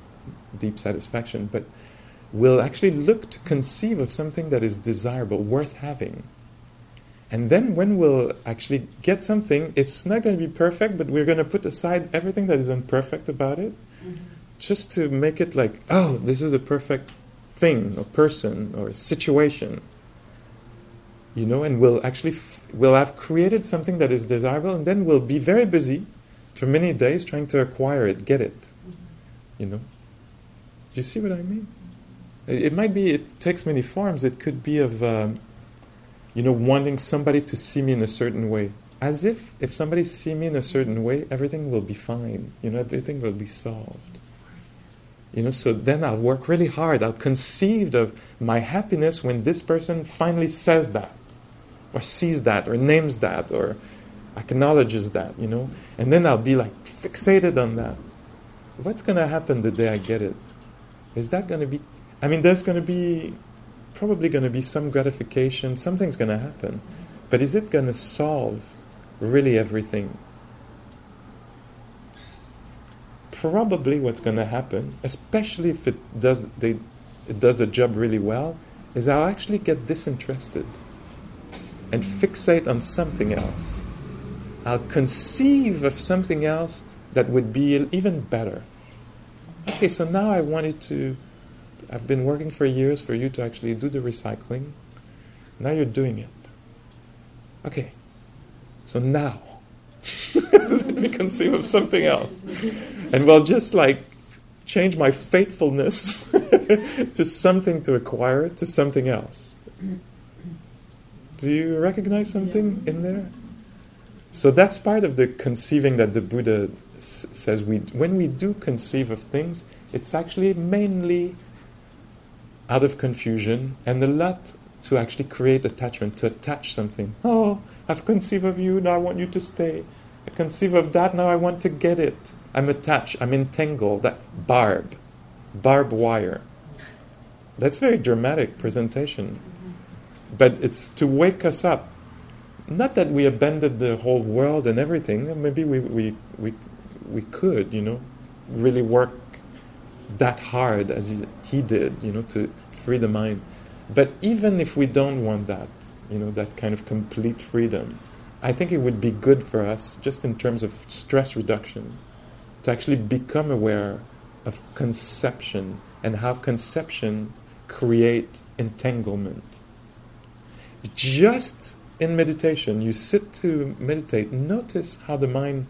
deep satisfaction, but we'll actually look to conceive of something that is desirable, worth having. And then when we'll actually get something, it's not going to be perfect, but we're going to put aside everything that is imperfect about it mm-hmm. just to make it like, oh, this is a perfect thing or person or situation. You know, and we'll actually f- we'll have created something that is desirable, and then we'll be very busy for many days trying to acquire it, get it. Mm-hmm. You know, do you see what I mean? It, it, might be. It takes many forms. It could be of um, you know, wanting somebody to see me in a certain way. As if if somebody see me in a certain way, everything will be fine. You know, everything will be solved. You know, so then I'll work really hard. I'll conceive of my happiness when this person finally says that, or sees that, or names that, or acknowledges that, you know. And then I'll be like fixated on that. What's going to happen the day I get it? Is that going to be. I mean, there's going to be probably going to be some gratification, something's going to happen. But is it going to solve really everything? Probably what's going to happen, especially if it does, they, it does the job really well, is I'll actually get disinterested and fixate on something else. I'll conceive of something else that would be even better. Okay, so now I wanted to I've been working for years for you to actually do the recycling. Now you're doing it. Okay. So now, let me conceive of something else. And we'll just like change my faithfulness to something to acquire, it to something else. Do you recognize something in there? So that's part of the conceiving that the Buddha s- says we, when we do conceive of things, it's actually mainly out of confusion and a lot to actually create attachment, to attach something. Oh, I've conceived of you, now I want you to stay. I conceive of that, now I want to get it. I'm attached, I'm entangled, that barb, barbed wire. That's very dramatic presentation. But it's to wake us up. Not that we abandoned the whole world and everything, maybe we, we, we, we could, you know, really work that hard as he, did, you know, to free the mind. But even if we don't want that, you know, that kind of complete freedom, I think it would be good for us, just in terms of stress reduction, to actually become aware of conception and how conception create entanglement. Just in meditation, you sit to meditate, notice how the mind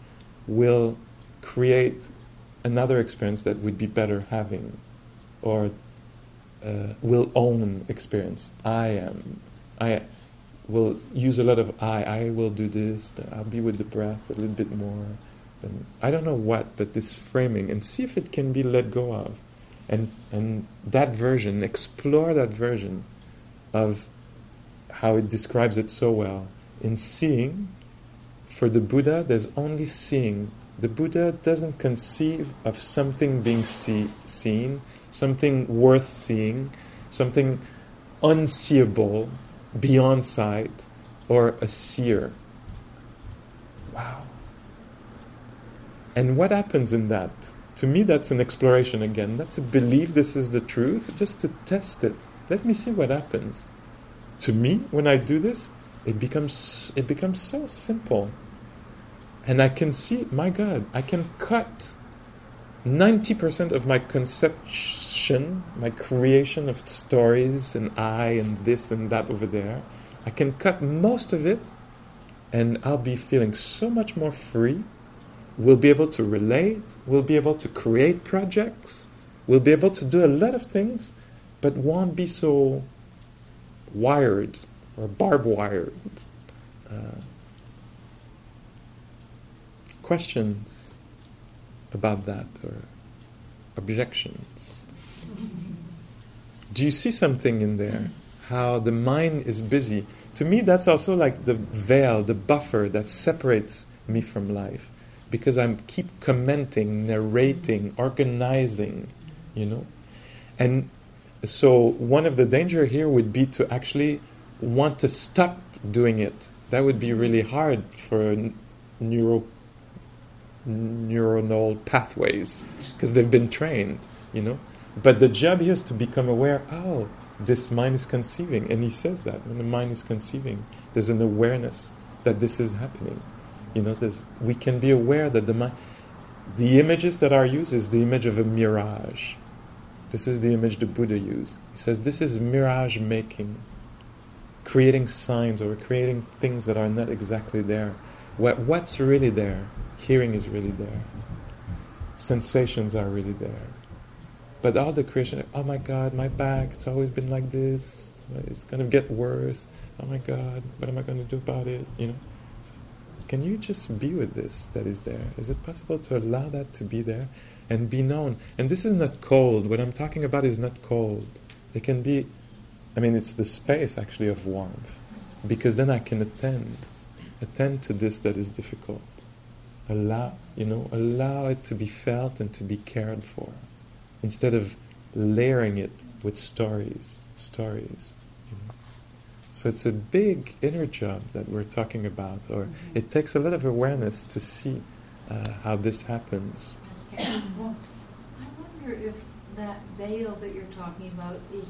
will create another experience that would be better having, or uh, will own experience. I am. I will use a lot of I. I will do this. I'll be with the breath a little bit more. And I don't know what, but this framing, and see if it can be let go of, and and that version, explore that version of how it describes it so well in seeing. For the Buddha, there's only seeing the Buddha doesn't conceive of something being see, seen, something worth seeing, something unseeable, beyond sight, or a seer. Wow. And what happens in that? To me, that's an exploration again, not to believe this is the truth, just to test it. Let me see what happens. To me, when I do this, it becomes it becomes so simple And I can see, my God, I can cut 90% of my conception, my creation of stories and I and this and that over there. I can cut most of it and I'll be feeling so much more free. We'll be able to relate, we'll be able to create projects, we'll be able to do a lot of things, but won't be so wired or barbed wired. Uh, questions about that or objections? Do you see something in there? How the mind is busy. To me, that's also like the veil, the buffer that separates me from life. Because I keep commenting, narrating, organizing, you know? And so one of the danger here would be to actually want to stop doing it. That would be really hard for neuro neuronal pathways because they've been trained, you know. But the job here is to become aware. Oh, this mind is conceiving, and he says that when the mind is conceiving, there's an awareness that this is happening. You know, there's, we can be aware that the mind, the images that are used is the image of a mirage. This is the image the Buddha used. He says this is mirage making, creating signs or creating things that are not exactly there. What, what's really there? Hearing is really there. Sensations are really there. But all the creation, oh my God, my back, it's always been like this. It's going to get worse. Oh my God, what am I going to do about it? You know. Can you just be with this that is there? Is it possible to allow that to be there and be known? And this is not cold. What I'm talking about is not cold. It can be, I mean, it's the space actually of warmth, because then I can attend, attend to this that is difficult allow you know allow it to be felt and to be cared for instead of layering it with stories stories you know? so it's a big inner job that we're talking about or mm-hmm. it takes a lot of awareness to see uh, how this happens well, I wonder if that veil that you're talking about is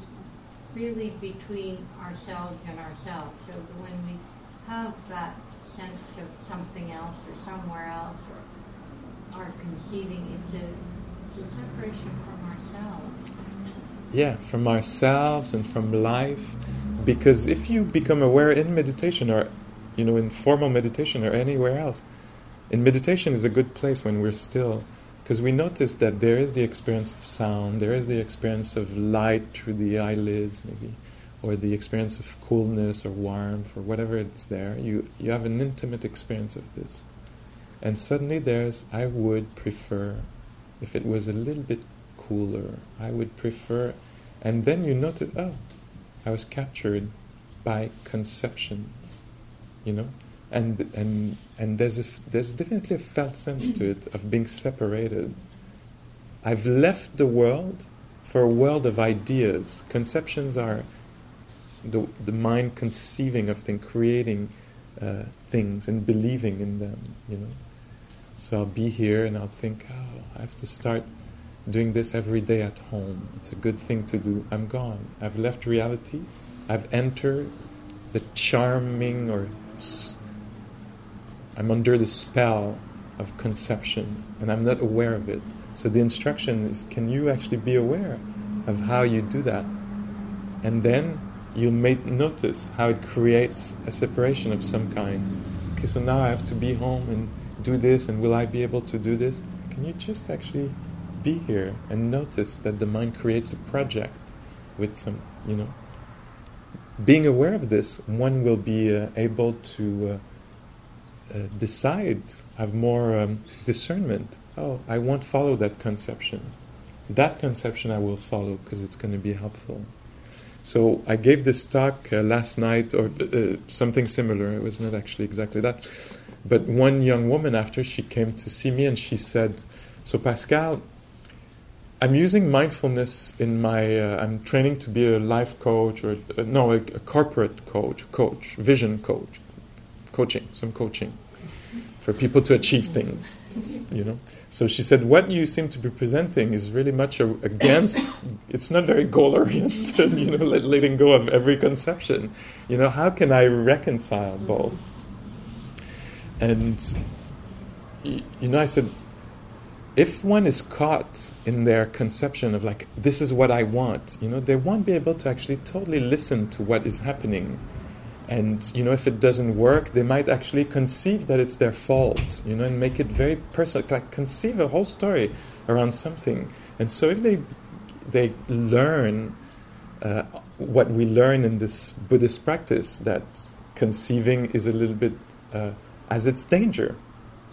really between ourselves and ourselves so when we have that sense of something else or somewhere else or conceiving. It's a, it's a separation from ourselves. Yeah, from ourselves and from life. Because if you become aware in meditation or, you know, in formal meditation or anywhere else, in meditation is a good place when we're still because we notice that there is the experience of sound, there is the experience of light through the eyelids, maybe or the experience of coolness or warmth or whatever it's there, you, you have an intimate experience of this. And suddenly there's, I would prefer, if it was a little bit cooler, I would prefer, and then you notice, oh, I was captured by conceptions, you know? And, and, and there's, a, there's definitely a felt sense to it of being separated. I've left the world for a world of ideas. Conceptions are the, the mind conceiving of things, creating uh, things and believing in them, you know. So I'll be here and I'll think, oh, I have to start doing this every day at home. It's a good thing to do. I'm gone. I've left reality. I've entered the charming or s- I'm under the spell of conception and I'm not aware of it. So the instruction is can you actually be aware of how you do that? And then you may notice how it creates a separation of some kind. Okay, so now I have to be home and do this, and will I be able to do this? Can you just actually be here and notice that the mind creates a project with some, you know? Being aware of this, one will be uh, able to uh, uh, decide, have more um, discernment. Oh, I won't follow that conception. That conception I will follow because it's going to be helpful. So I gave this talk uh, last night, or uh, something similar. It was not actually exactly that. But one young woman, after she came to see me, and she said, "So Pascal, I'm using mindfulness in my. Uh, I'm training to be a life coach, or uh, no, a, a corporate coach, coach, vision coach, coaching, some coaching for people to achieve things, you know." So she said, What you seem to be presenting is really much against, it's not very goal oriented, you know, let, letting go of every conception. You know, how can I reconcile both? And y- you know, I said, if one is caught in their conception of like, this is what I want, you know, they won't be able to actually totally listen to what is happening. And, you know, if it doesn't work, they might actually conceive that it's their fault, you know, and make it very personal, like conceive a whole story around something. And so if they, they learn uh, what we learn in this Buddhist practice, that conceiving is a little bit uh, as its danger,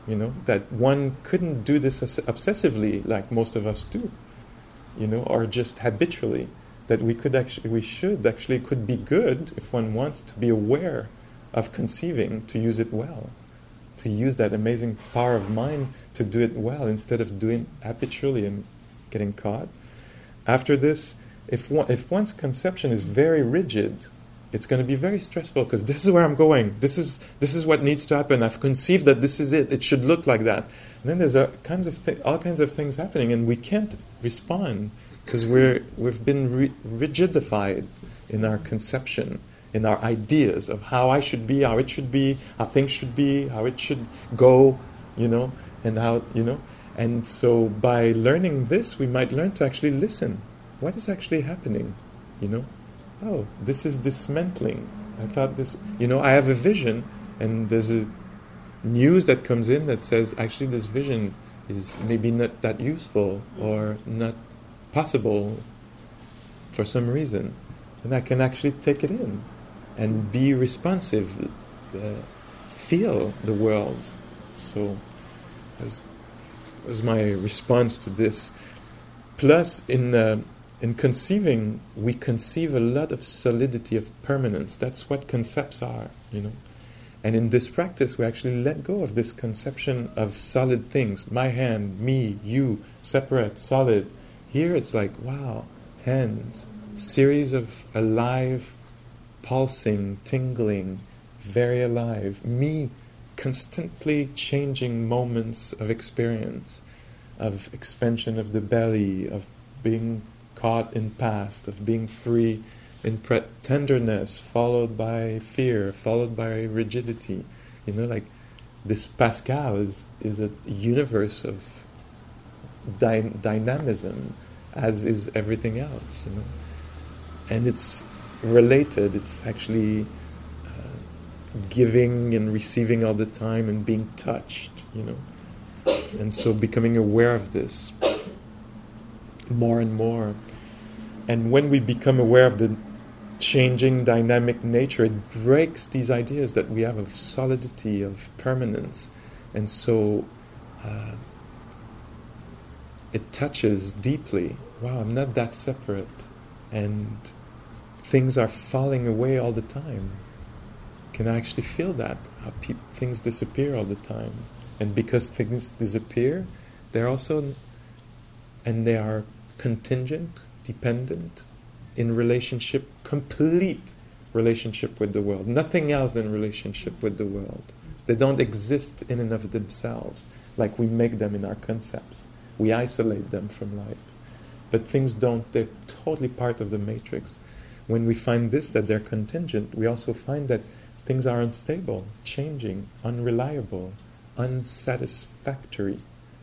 you know, that one couldn't do this obsessively like most of us do, you know, or just habitually. That we could actually, we should actually could be good if one wants to be aware of conceiving to use it well, to use that amazing power of mind to do it well instead of doing habitually and getting caught. After this, if one, if one's conception is very rigid, it's going to be very stressful because this is where I'm going. This is this is what needs to happen. I've conceived that this is it. It should look like that. And then there's a kinds of thi- all kinds of things happening, and we can't respond because we're we've been re- rigidified in our conception, in our ideas of how I should be, how it should be, how things should be, how it should go, you know, and how you know. And so by learning this, we might learn to actually listen. What is actually happening, you know? oh, this is dismantling. I thought this, you know, I have a vision, and there's a news that comes in that says actually this vision is maybe not that useful or not possible for some reason. And I can actually take it in and be responsive, uh, feel the world. So, as was my response to this. Plus, in uh, in conceiving, we conceive a lot of solidity of permanence. That's what concepts are, you know. And in this practice, we actually let go of this conception of solid things. My hand, me, you, separate, solid. Here it's like, wow, hands, series of alive, pulsing, tingling, very alive. Me, constantly changing moments of experience, of expansion of the belly, of being caught in past, of being free in pre- tenderness, followed by fear, followed by rigidity. You know, like this Pascal is, is a universe of dy- dynamism, as is everything else, you know. And it's related, it's actually uh, giving and receiving all the time and being touched, you know. And so becoming aware of this more and more and when we become aware of the changing dynamic nature, it breaks these ideas that we have of solidity, of permanence. And so uh, it touches deeply wow, I'm not that separate. And things are falling away all the time. Can I actually feel that? How pe- things disappear all the time. And because things disappear, they're also, and they are contingent, dependent, in relationship, complete relationship with the world. Nothing else than relationship with the world. They don't exist in and of themselves like we make them in our concepts. We isolate them from life. But things don't, they're totally part of the matrix. When we find this, that they're contingent, we also find that things are unstable, changing, unreliable, unsatisfactory.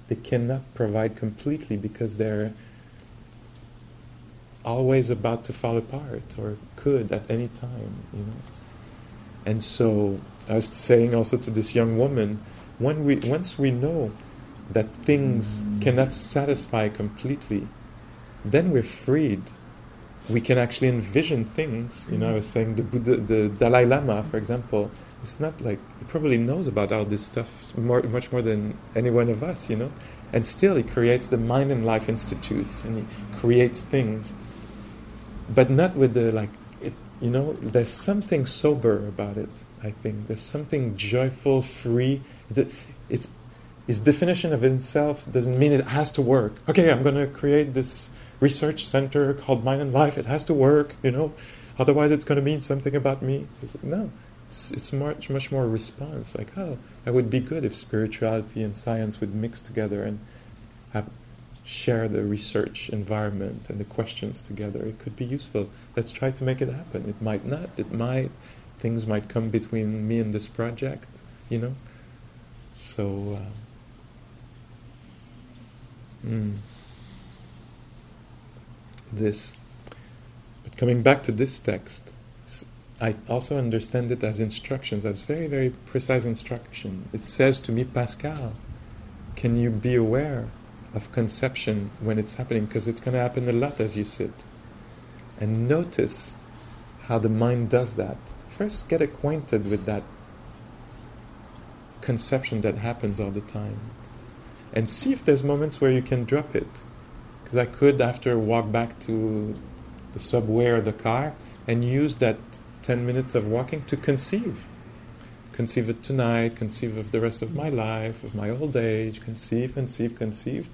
They cannot provide completely because they're always about to fall apart or could at any time, you know. And so I was saying also to this young woman, when we once we know that things cannot satisfy completely, then we're freed. We can actually envision things. You know, I was saying the Buddha, the Dalai Lama, for example. It's not like he probably knows about all this stuff more, much more than any one of us. You know, and still he creates the Mind and Life Institutes and he creates things but not with the like it, you know there's something sober about it i think there's something joyful free it's its definition of itself doesn't mean it has to work okay i'm going to create this research center called mind and life it has to work you know otherwise it's going to mean something about me it's no it's, it's much much more response like oh that would be good if spirituality and science would mix together and have share the research environment and the questions together. It could be useful. Let's try to make it happen. It might not. It might. Things might come between me and this project, you know. So, uh, Mm. This. But coming back to this text, I also understand it as instructions, as very, very precise instruction. It says to me, Pascal, can you be aware of conception when it's happening? Because it's going to happen a lot as you sit. And notice how the mind does that. First, get acquainted with that conception that happens all the time. And see if there's moments where you can drop it. Because I could, after, walk back to the subway or the car and use that 10 minutes of walking to conceive. Conceive it tonight, conceive of the rest of my life, of my old age, conceive, conceive, conceive.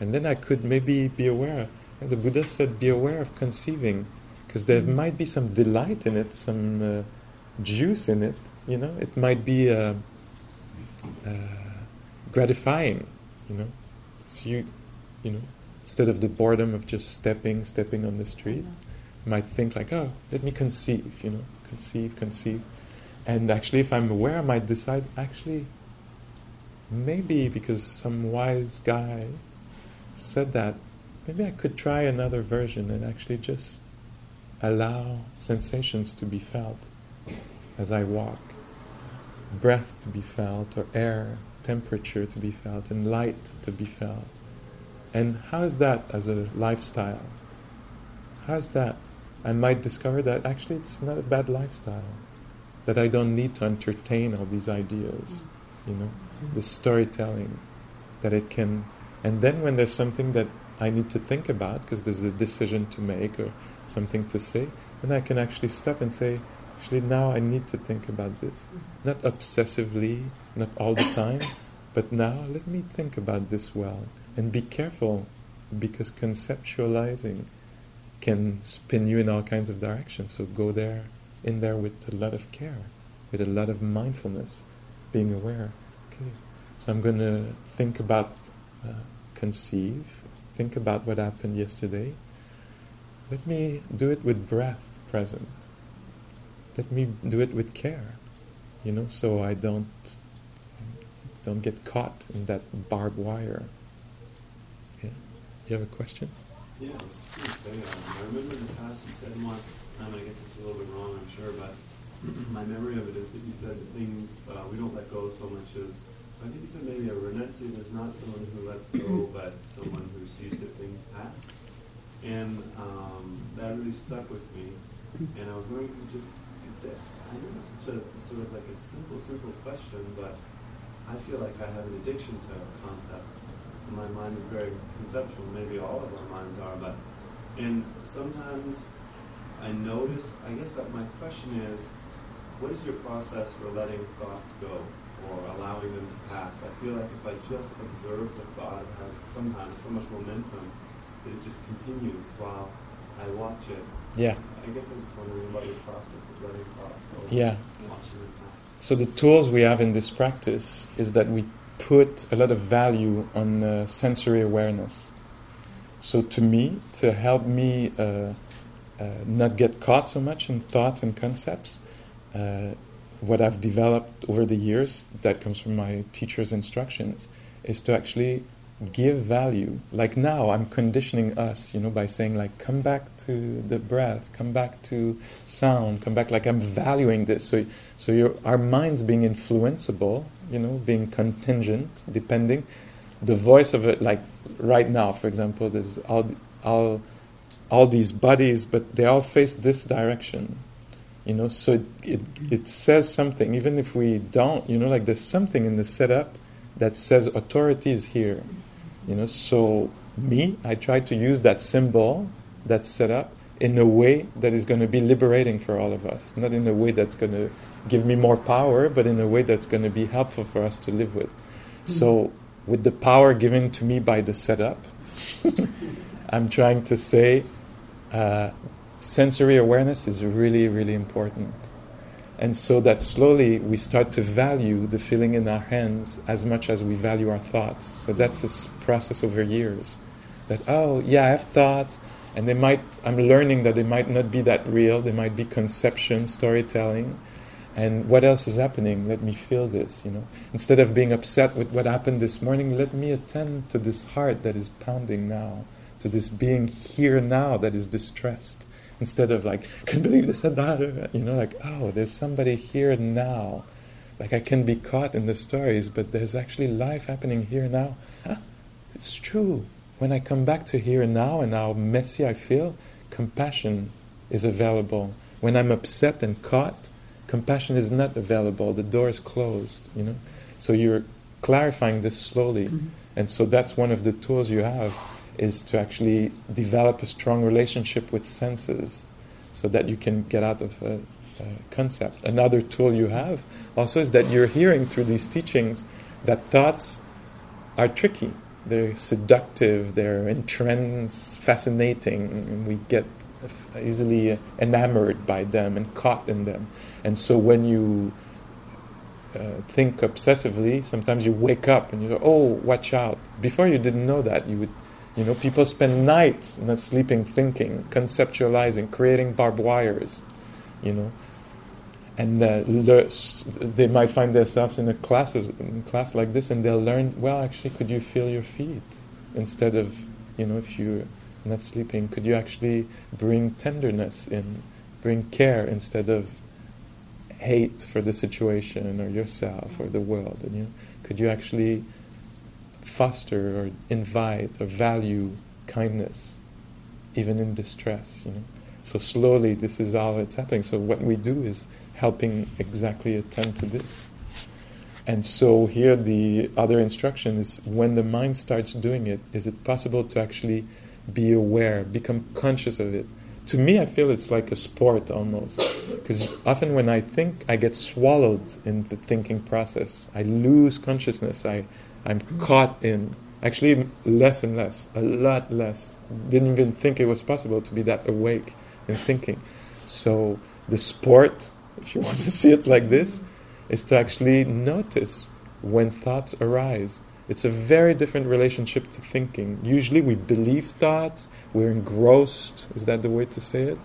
And then I could maybe be aware. And the Buddha said, be aware of conceiving. Because there might be some delight in it, some uh, juice in it. You know, it might be uh, uh, gratifying. You know, so you, you know, instead of the boredom of just stepping, stepping on the street, mm-hmm. you might think like, oh, let me conceive. You know, conceive, conceive. And actually, if I'm aware, I might decide actually, maybe because some wise guy said that, maybe I could try another version and actually just allow sensations to be felt as I walk, breath to be felt, or air, temperature to be felt, and light to be felt. And how is that as a lifestyle? How's that? I might discover that actually it's not a bad lifestyle, that I don't need to entertain all these ideas, mm. you know, mm-hmm. the storytelling, that it can. And then when there's something that I need to think about, because there's a decision to make or something to say, then I can actually stop and say, actually, now I need to think about this. Mm-hmm. Not obsessively, not all the time, but now let me think about this well. And be careful, because conceptualizing can spin you in all kinds of directions. So go there, in there with a lot of care, with a lot of mindfulness, being aware. Okay, so I'm going to think about, uh, conceive, think about what happened yesterday. Let me do it with breath present. Let me do it with care, you know, so I don't don't get caught in that barbed wire. Yeah. You have a question? Yeah, I was just going to say, um, I remember in the past you said once, and I'm going to get this a little bit wrong, I'm sure, but my memory of it is that you said that things, uh, we don't let go so much as, I think you said maybe a renunciant is not someone who lets go, but someone who sees that things pass. And um, that really stuck with me. And I was wondering if you just could say, I know it's such a sort of like a simple, simple question, but I feel like I have an addiction to concepts. My mind is very conceptual. Maybe all of our minds are, but and sometimes I notice. I guess that my question is, what is your process for letting thoughts go or allowing them to pass? I feel like if I just observe the thought, it has sometimes so much momentum that it just continues while I watch it. Yeah. I guess I'm just wondering about your process of letting thoughts go. Yeah. Watching them pass. So the tools we have in this practice is that we put a lot of value on uh, sensory awareness. So to me, to help me uh, uh, not get caught so much in thoughts and concepts, uh, what I've developed over the years that comes from my teacher's instructions is to actually give value. Like now, I'm conditioning us, you know, by saying like, come back to the breath, come back to sound, come back. Like I'm valuing this. So, so your, our minds being influenceable, you know, being contingent, depending. The voice of it, like right now, for example, there's all, all, all these bodies, but they all face this direction. You know, so it, it, it says something, even if we don't, you know, like there's something in the setup that says authority is here. You know, so me, I try to use that symbol, that setup, in a way that is going to be liberating for all of us. Not in a way that's going to give me more power, but in a way that's going to be helpful for us to live with. So, with the power given to me by the setup, I'm trying to say uh, sensory awareness is really, really important. And so that slowly we start to value the feeling in our hands as much as we value our thoughts. So that's this process over years. That, oh, yeah, I have thoughts, and they might, I'm learning that they might not be that real, they might be conception, storytelling. And what else is happening? Let me feel this, you know. Instead of being upset with what happened this morning, let me attend to this heart that is pounding now, to this being here now that is distressed. Instead of like, can't believe they said that, you know, like, oh, there's somebody here now. Like I can be caught in the stories, but there's actually life happening here now. Huh? It's true. When I come back to here and now and how messy I feel, compassion is available. When I'm upset and caught, compassion is not available. The door is closed, you know. So you're clarifying this slowly. Mm-hmm. And so that's one of the tools you have is to actually develop a strong relationship with senses so that you can get out of a, a concept. Another tool you have also is that you're hearing through these teachings that thoughts are tricky. They're seductive, they're entranced, fascinating, and we get easily enamored by them and caught in them. And so when you uh, think obsessively, sometimes you wake up and you go, "Oh, watch out!" Before you didn't know that, you would, you know, people spend nights not sleeping, thinking, conceptualizing, creating barbed wires, you know, and uh, le- they might find themselves in a classes in class like this, and they'll learn. Well, actually, could you feel your feet instead of, you know, if you're not sleeping, could you actually bring tenderness in, bring care instead of hate for the situation or yourself or the world? And you know, could you actually foster or invite or value kindness, even in distress? You know, so slowly this is all that's happening. So what we do is helping exactly attend to this. And so here the other instruction is when the mind starts doing it, is it possible to actually be aware, become conscious of it? to me, I feel it's like a sport almost. Because often when I think, I get swallowed in the thinking process. I lose consciousness. I, I'm caught in, actually, less and less, a lot less. Didn't even think it was possible to be that awake in thinking. So the sport, if you want to see it like this, is to actually notice when thoughts arise it's a very different relationship to thinking. Usually we believe thoughts, we're engrossed, is that the way to say it?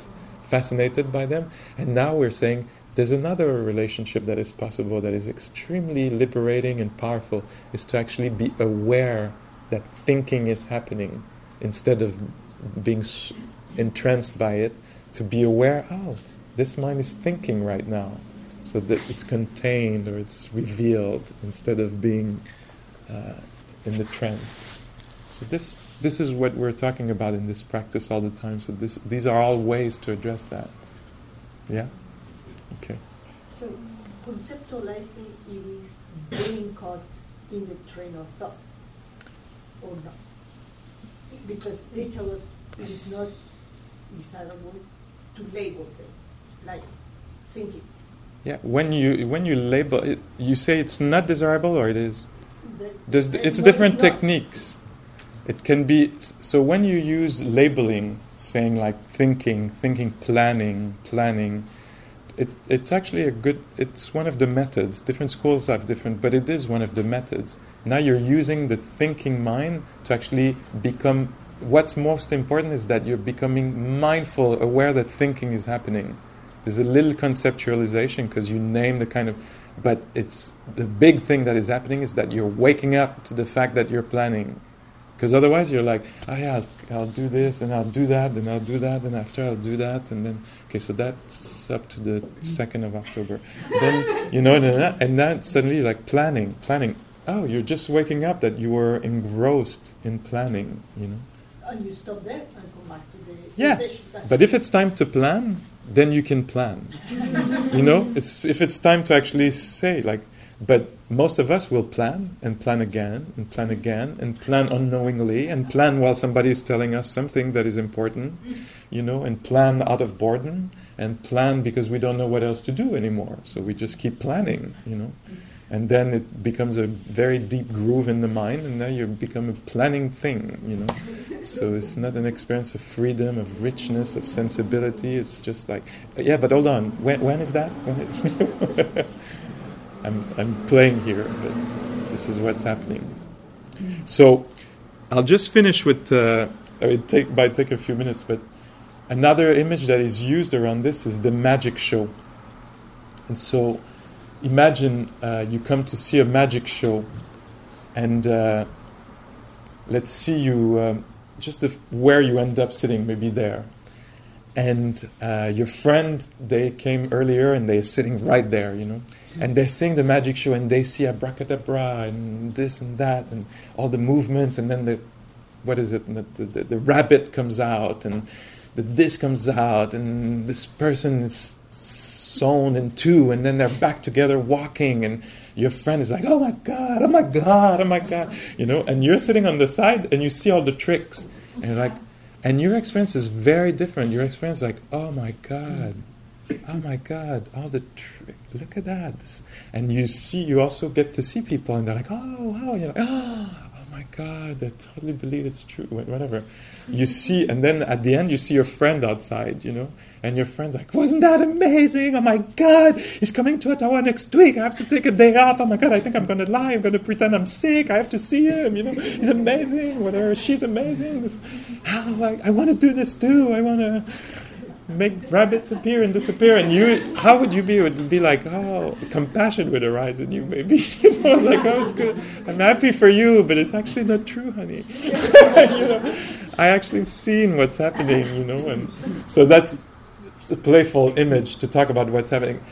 Fascinated by them. And now we're saying there's another relationship that is possible that is extremely liberating and powerful, is to actually be aware that thinking is happening instead of being entranced by it, to be aware, oh, this mind is thinking right now. So that it's contained or it's revealed instead of being uh, in the trance. So this this is what we're talking about in this practice all the time. So this these are all ways to address that. Yeah. Okay. So conceptualizing is being caught in the train of thoughts, or not? Because they tell us it is not desirable to label them, like thinking. Yeah, when you when you label it, you say it's not desirable, or it is. There's, it's different techniques. It can be so when you use labeling, saying like thinking, thinking, planning, planning. It, it's actually a good. It's one of the methods. Different schools have different, but it is one of the methods. Now you're using the thinking mind to actually become. What's most important is that you're becoming mindful, aware that thinking is happening. There's a little conceptualization because you name the kind of but it's the big thing that is happening is that you're waking up to the fact that you're planning. Because otherwise you're like, oh yeah, I'll, I'll, do this and I'll do that and I'll do that and after I'll do that and then okay, so that's up to the second of October. then you know, and then suddenly like planning, planning. Oh, you're just waking up that you were engrossed in planning. You know. And you stop there and come back to the yeah. But if it's time to plan, then you can plan. you know, it's if it's time to actually say like, but most of us will plan and plan again and plan again and plan unknowingly and plan while somebody is telling us something that is important, you know, and plan out of boredom and plan because we don't know what else to do anymore. So we just keep planning, you know and then it becomes a very deep groove in the mind, and now you become a planning thing, you know. So it's not an experience of freedom, of richness, of sensibility. It's just like, yeah, but hold on, when, when is that? When I'm, I'm playing here, but this is what's happening. So I'll just finish with, uh, it take, might take a few minutes, but another image that is used around this is the magic show. And so, imagine uh, you come to see a magic show, and uh, let's see you um, just where you end up sitting, maybe there. And uh, your friend, they came earlier and they're sitting right there, you know. And they're seeing the magic show and they see abracadabra and this and that and all the movements and then the, what is it, the, the, the rabbit comes out and the this comes out and this person is sewn in two and then they're back together walking and your friend is like, oh my God, oh my God, oh my God, you know, and you're sitting on the side and you see all the tricks and you're like, and your experience is very different. Your experience is like, oh my God, oh my God, all the trick, look at that. And you see, you also get to see people and they're like, oh, wow, you're like, oh, oh my God, I totally believe it's true, whatever. You see, and then at the end, you see your friend outside, you know, and your friend's like, wasn't that amazing? Oh my God, he's coming to Ottawa next week. I have to take a day off. Oh my God, I think I'm going to lie. I'm going to pretend I'm sick. I have to see him. You know, he's amazing. Whatever, she's amazing. This, oh, I, I want to do this too. I want to make rabbits appear and disappear. And you, how would you be? It would be like, oh, compassion would arise in you, maybe. you know, like, oh, it's good. I'm happy for you, but it's actually not true, honey. you know, I actually have seen what's happening, you know, and so that's a playful image to talk about what's happening.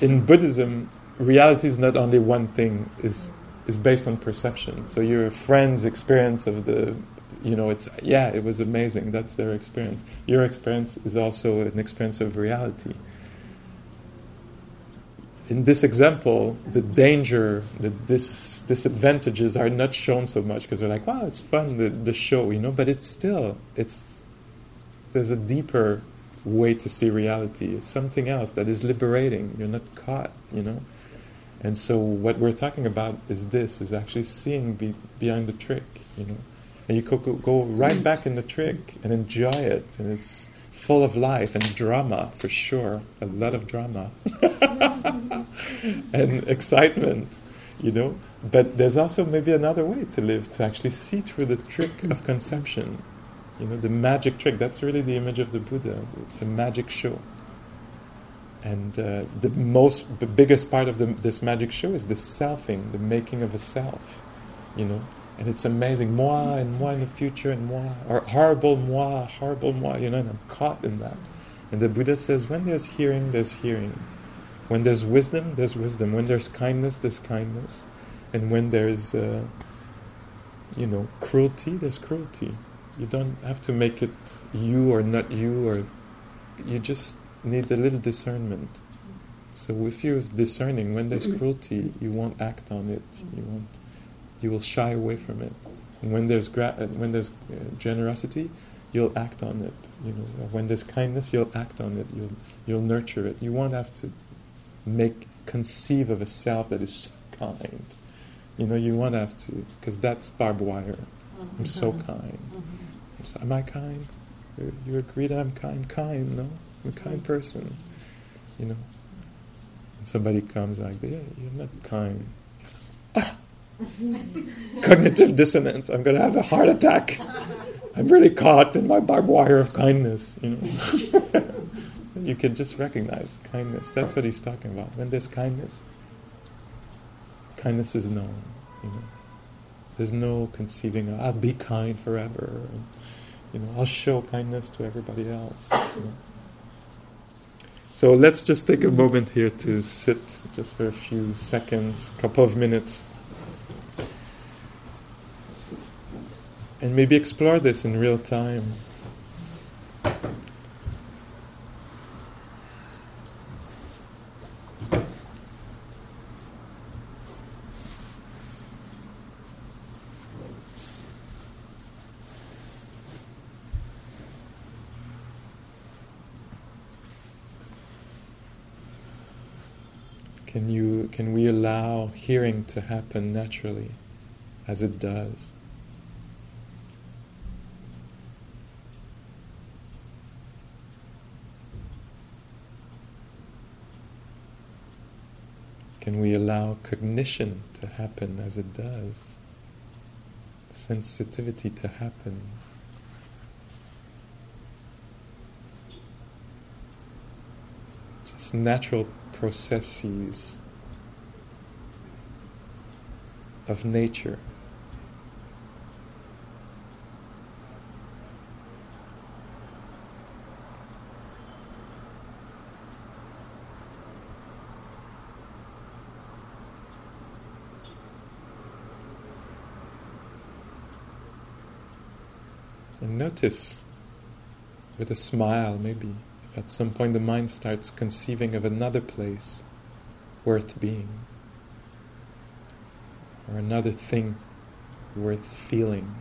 In Buddhism, reality is not only one thing; is is based on perception. So your friend's experience of the, you know, it's yeah, it was amazing. That's their experience. Your experience is also an experience of reality. In this example, the danger, the dis- disadvantages are not shown so much because they're like, wow, it's fun the, the show, you know. But it's still it's there's a deeper way to see reality. It's something else that is liberating. You're not caught, you know. And so what we're talking about is this: is actually seeing be, behind the trick, you know. And you could go, right back in the trick and enjoy it, and it's full of life and drama for sure. A lot of drama and excitement, you know. But there's also maybe another way to live to actually see through the trick of conception you know, the magic trick, that's really the image of the Buddha. It's a magic show. And uh, the most, the biggest part of the, this magic show is the selfing, the making of a self, you know. And it's amazing, moi and moi in the future and moi, or horrible moi, horrible moi, you know, and I'm caught in that. And the Buddha says, when there's hearing, there's hearing. When there's wisdom, there's wisdom. When there's kindness, there's kindness. And when there's, uh, you know, cruelty, there's cruelty. You don't have to make it you or not you, or you just need a little discernment. So if you're discerning when there's cruelty, you won't act on it. You won't. You will shy away from it. And when there's gra- uh, when there's uh, generosity, you'll act on it. You know, when there's kindness, you'll act on it. You'll you'll nurture it. You won't have to make conceive of a self that is so kind. You know, you won't have to because that's barbed wire. I'm so kind. So, am I kind? You, you agree that I'm kind? Kind, no? I'm a kind person. You know? And somebody comes like, yeah, you're not kind. Cognitive dissonance. I'm going to have a heart attack. I'm really caught in my barbed wire of kindness. You know, you can just recognize kindness. That's what he's talking about. When there's kindness, kindness is known. You know, there's no conceiving. I'll be kind forever. And, you know, I'll show kindness to everybody else. You know. So let's just take a moment here to sit just for a few seconds, a couple of minutes, and maybe explore this in real time. Can you can we allow hearing to happen naturally as it does? Can we allow cognition to happen as it does? Sensitivity to happen? Just natural processes of nature. And notice with a smile, maybe, if at some point the mind starts conceiving of another place worth being, or another thing worth feeling.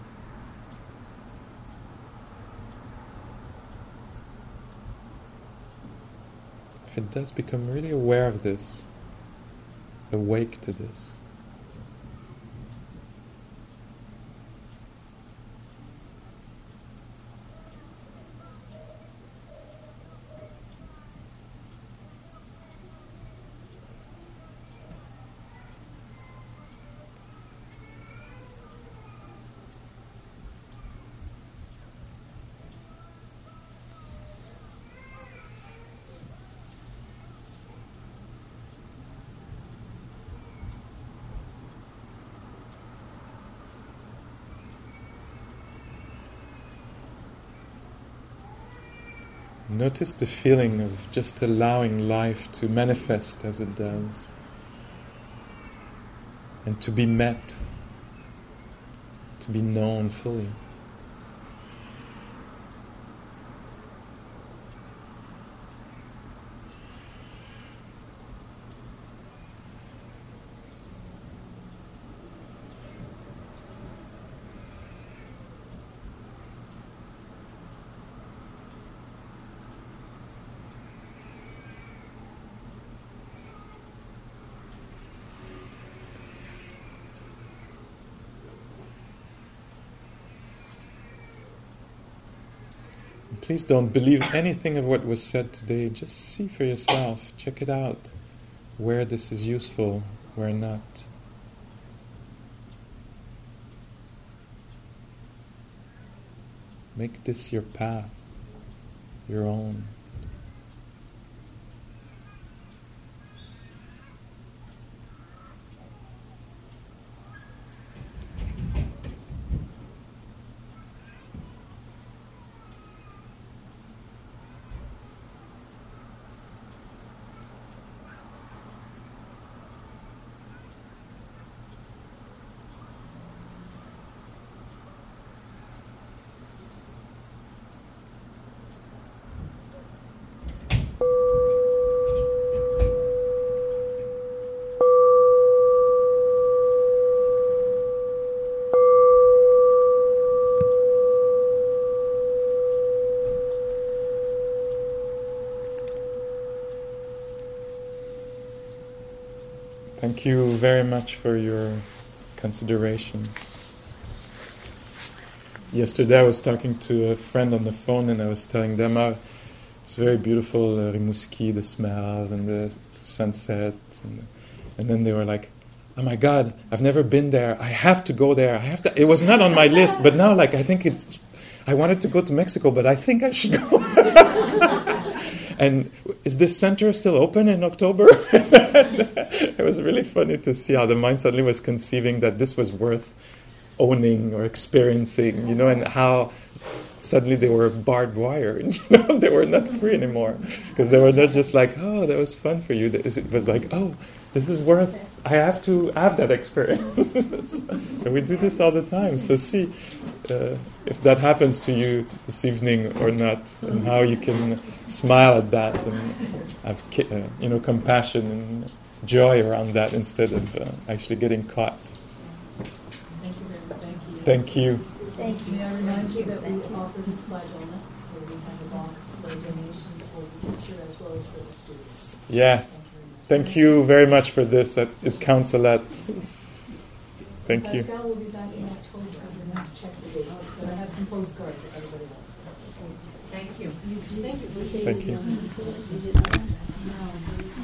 If it does become really aware of this, awake to this, Notice the feeling of just allowing life to manifest as it does and to be met, to be known fully. Please don't believe anything of what was said today. Just see for yourself. Check it out. Where this is useful, where not. Make this your path, your own. Thank you very much for your consideration. Yesterday I was talking to a friend on the phone and I was telling them how it's very beautiful, uh, Rimouski, the smells and the sunsets. And, and then they were like, oh my God, I've never been there. I have to go there. I have to. It was not on my list, but now like I think it's, I wanted to go to Mexico, but I think I should go. and is this center still open in October? it was really funny to see how the mind suddenly was conceiving that this was worth owning or experiencing, you know, and how suddenly they were barbed wire, you know, they were not free anymore because they were not just like, oh, that was fun for you. It was like, oh, this is worth. I have to have that experience, and we do this all the time. So see uh, if that happens to you this evening or not, and how you can smile at that and have uh, you know compassion and joy around that instead of uh, actually getting caught. Thank you very much. Thank you. Thank you. May I remind you that we offer this by donut, so we have a box for donation for the teacher as well as for the students. Yeah. Thank you Thank you very very much. much for this. It it counts a lot. Thank you. Pascal will be back in October. I'm going to check the dates, but I have some postcards if everybody wants them. Thank you. Thank you. Thank you.